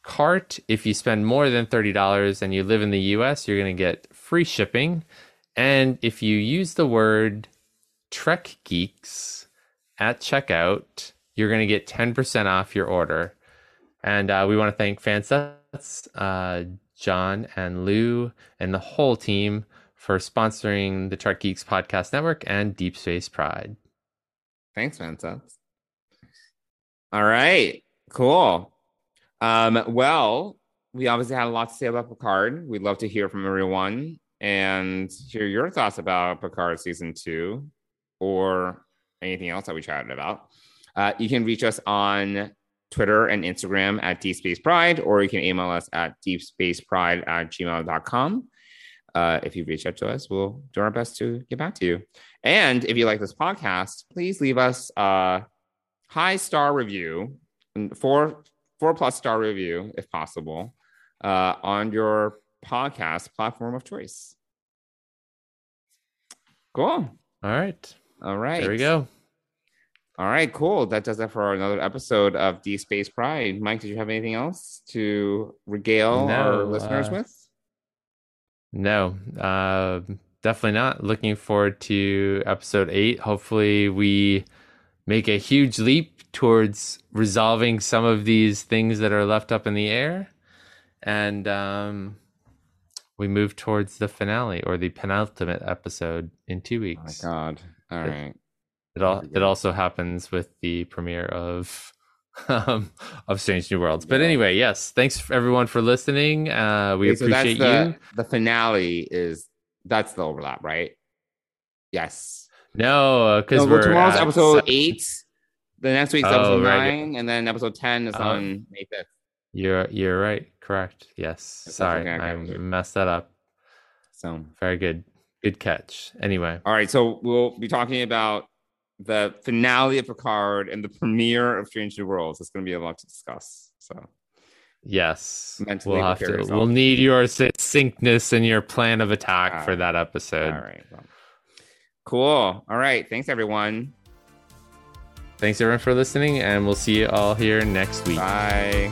cart. If you spend more than $30 and you live in the US, you're going to get free shipping. And if you use the word Trek Geeks at checkout, you're going to get 10% off your order. And uh, we want to thank Fansets, uh, John and Lou, and the whole team for sponsoring the Trek Geeks Podcast Network and Deep Space Pride. Thanks, Fansets. All right. Cool. Um, well, we obviously had a lot to say about Picard. We'd love to hear from everyone and hear your thoughts about Picard season two or anything else that we chatted about. Uh, you can reach us on Twitter and Instagram at Deep Space Pride, or you can email us at deepspacepride at gmail.com. Uh, if you reach out to us, we'll do our best to get back to you. And if you like this podcast, please leave us a high star review, four four plus star review if possible, uh, on your podcast platform of choice. Cool. All right. All right. There we go. All right, cool. That does it for another episode of D Space Pride. Mike, did you have anything else to regale No, our listeners uh, with? No, uh, definitely not. Looking forward to episode eight. Hopefully, we make a huge leap towards resolving some of these things that are left up in the air, and um, we move towards the finale or the penultimate episode in two Oh my weeks. god. All right. It all it also happens with the premiere of um, of Strange New Worlds. But anyway, yes, thanks everyone for listening. Uh, we so appreciate that's you. the, The finale is that's the overlap, right? Yes. No, because No, we're tomorrow's episode eight. The next week's Oh, episode right. nine, and then episode ten is Oh. on May fifth. You're you're right. Correct. Yes. Yes, Sorry, okay, okay, I messed that up. So Very good. Good catch. Anyway, all right, so we'll be talking about the finale of Picard and the premiere of Strange New Worlds. It's going to be a lot to discuss. So yes, Mentally we'll have to. yourself. We'll need your succinctness and your plan of attack for that episode. all right, well. cool. All right, thanks everyone. Thanks everyone for listening, and we'll see you all here next week. Bye.